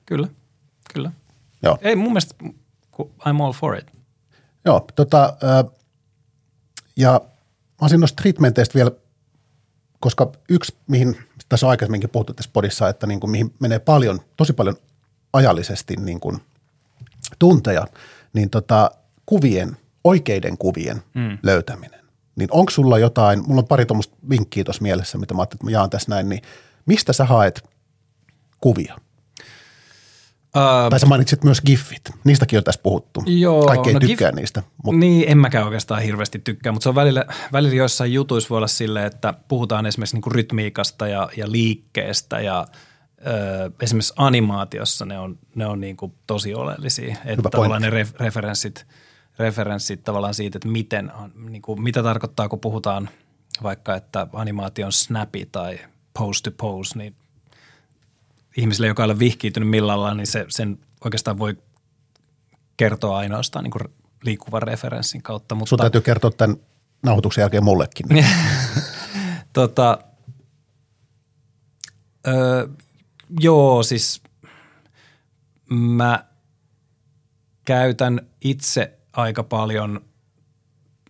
kyllä, kyllä. Joo. Ei mun mielestä, I'm all for it. Joo, tota, ja mä olisin noista treatmenteistä vielä, koska yksi, mihin tässä on aikaisemminkin puhuttu tässä podissa, että niin kuin, mihin menee paljon, tosi paljon ajallisesti niin kuin tunteja, niin tota, kuvien, oikeiden kuvien mm. löytäminen. Niin onko sulla jotain, mulla on pari tuommoista vinkkiä tuossa mielessä, mitä mä ajattelin, että mä jaan tässä näin, niin mistä sä haet kuvia? Uh, tai sä mainitsit myös giffit. Niistäkin on tässä puhuttu. Joo, Kaikki ei no tykkää gif- niistä. Mutta. Niin, en mäkään oikeastaan hirveästi tykkää, mutta se on välillä, välillä joissain jutuissa voi olla silleen, että puhutaan esimerkiksi niinku rytmiikasta ja, ja liikkeestä ja ö, esimerkiksi animaatiossa ne on, ne on niinku tosi oleellisia. Että tavallaan ne ref, referenssit, referenssit tavallaan siitä, että miten, niinku, mitä tarkoittaa, kun puhutaan vaikka, että animaatio on snappy tai pose to pose, niin – ihmiselle, joka ei ole vihkiytynyt millään niin se, sen oikeastaan voi kertoa ainoastaan niin liikkuvan referenssin kautta. Mutta, Sun täytyy kertoa tämän nauhoituksen jälkeen mullekin. tota, öö, joo, siis mä käytän itse aika paljon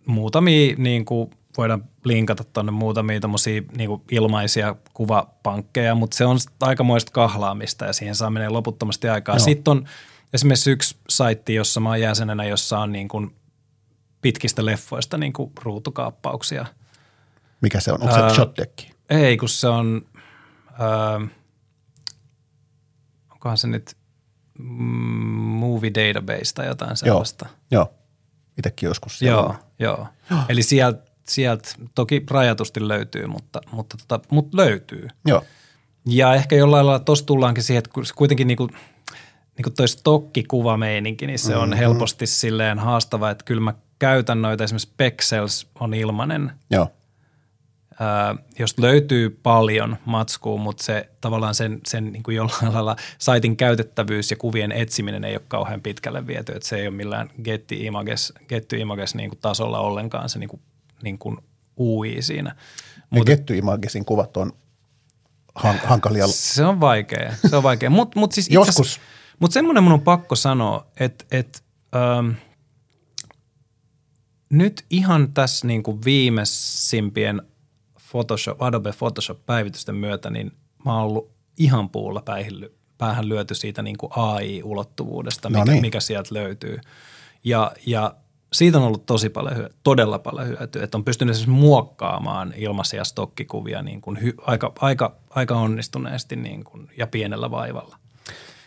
muutamia niin kuin voidaan linkata tuonne muutamia tämmöisiä niin ilmaisia kuvapankkeja, mutta se on aikamoista kahlaamista ja siihen saa menee loputtomasti aikaa. No. Sitten on esimerkiksi yksi saitti, jossa mä oon jäsenenä, jossa on niin kuin pitkistä leffoista niin kuin ruutukaappauksia. Mikä se on? Onko se uh, Shotdeck? Ei, kun se on, uh, onkohan se nyt Movie Database tai jotain sellaista. Joo, joo. itsekin joskus. Joo, joo. joo. Eli sieltä sieltä toki rajatusti löytyy, mutta, mutta, tota, mutta löytyy. Joo. Ja ehkä jollain lailla tuossa tullaankin siihen, että kuitenkin niin kuin, niin kuin toi stokkikuvameininki, niin se on mm-hmm. helposti silleen haastava, että kyllä mä käytän noita, esimerkiksi Pexels on ilmanen. Joo. Ää, josta löytyy paljon matskua, mutta se tavallaan sen, sen niin kuin jollain lailla saitin käytettävyys ja kuvien etsiminen ei ole kauhean pitkälle viety, että se ei ole millään Getty Images, Getty Images niin kuin tasolla ollenkaan se niin kuin niin kuin UI siinä. Ne Getty Imagesin kuvat on hankalia. Se on vaikea, se on vaikea. Mutta mut siis Joskus. Mutta semmoinen mun on pakko sanoa, että et, ähm, nyt ihan tässä niin kuin viimeisimpien Photoshop, Adobe Photoshop-päivitysten myötä, niin mä oon ollut ihan puulla päihin, päähän lyöty siitä niin kuin AI-ulottuvuudesta, no mikä, niin. mikä sieltä löytyy. Ja, ja siitä on ollut tosi paljon, hyötyä, todella paljon hyötyä, että on pystynyt siis muokkaamaan ilmaisia stokkikuvia niin kuin hy, aika, aika, aika onnistuneesti niin kuin, ja pienellä vaivalla.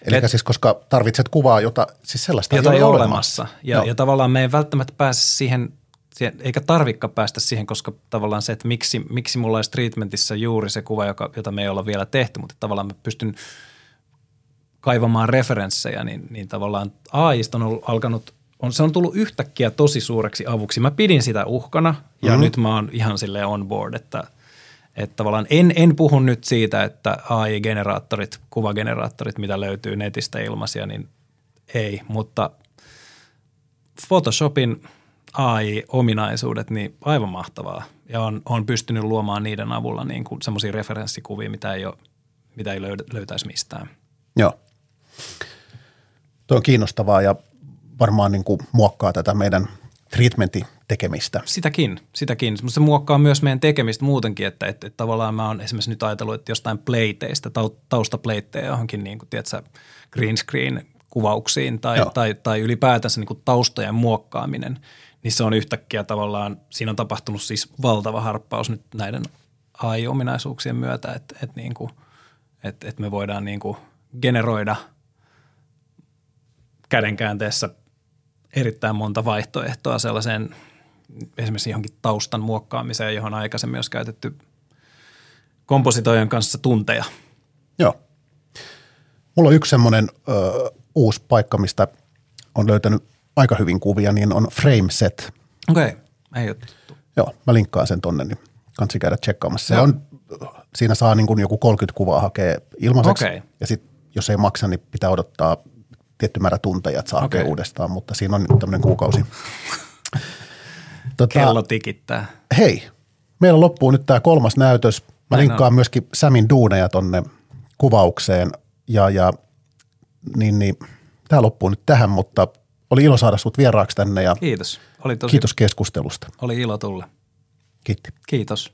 Eli Et, siis koska tarvitset kuvaa, jota siis sellaista jota ei ole olemassa. olemassa. Ja, ja tavallaan me ei välttämättä pääse siihen, siihen, eikä tarvikka päästä siihen, koska tavallaan se, että miksi, miksi mulla olisi treatmentissä juuri se kuva, joka, jota me ei olla vielä tehty, mutta tavallaan mä pystyn kaivamaan referenssejä, niin, niin tavallaan AIsta on ollut, alkanut – on, se on tullut yhtäkkiä tosi suureksi avuksi. Mä pidin sitä uhkana ja mm-hmm. nyt mä oon ihan silleen on board, että, että tavallaan en, en puhu nyt siitä, että AI-generaattorit, kuvageneraattorit, mitä löytyy netistä ilmaisia, niin ei, mutta Photoshopin AI-ominaisuudet, niin aivan mahtavaa. Ja on, on pystynyt luomaan niiden avulla niin kuin semmoisia referenssikuvia, mitä ei, ole, mitä ei löydä, löytäisi mistään. Joo. Tuo on kiinnostavaa ja varmaan niin kuin muokkaa tätä meidän treatmentin tekemistä. Sitäkin, sitäkin. Mutta se muokkaa myös meidän tekemistä muutenkin, että, että, että tavallaan mä oon esimerkiksi nyt ajatellut, että jostain pleiteistä, taustapleitteja johonkin niin kuin, tiedätkö, green screen kuvauksiin tai, tai, tai ylipäätänsä niin kuin taustojen muokkaaminen, niin se on yhtäkkiä tavallaan, siinä on tapahtunut siis valtava harppaus nyt näiden AI-ominaisuuksien myötä, että, että, niin kuin, että, että me voidaan niin kuin generoida kädenkäänteessä erittäin monta vaihtoehtoa sellaiseen esimerkiksi johonkin taustan muokkaamiseen, johon aikaisemmin olisi käytetty kompositoijan kanssa tunteja. Joo. Mulla on yksi semmoinen ö, uusi paikka, mistä on löytänyt aika hyvin kuvia, niin on Frameset. Okei, okay. ei ole tuttu. Joo, mä linkkaan sen tonne, niin kansi käydä tsekkaamassa. Se on, siinä saa niin kuin joku 30 kuvaa hakea ilmaiseksi. Okay. Ja sitten jos ei maksa, niin pitää odottaa tietty määrä tunteja, että saa okay. uudestaan, mutta siinä on nyt tämmöinen kuukausi. Tota, Kello tikittää. Hei, meillä loppuu nyt tämä kolmas näytös. Mä Näin linkkaan on. myöskin Samin duuneja tonne kuvaukseen ja, ja niin, niin, tämä loppuu nyt tähän, mutta oli ilo saada sut vieraaksi tänne ja kiitos. Oli tosi, kiitos keskustelusta. Oli ilo tulla. Kiitti. Kiitos.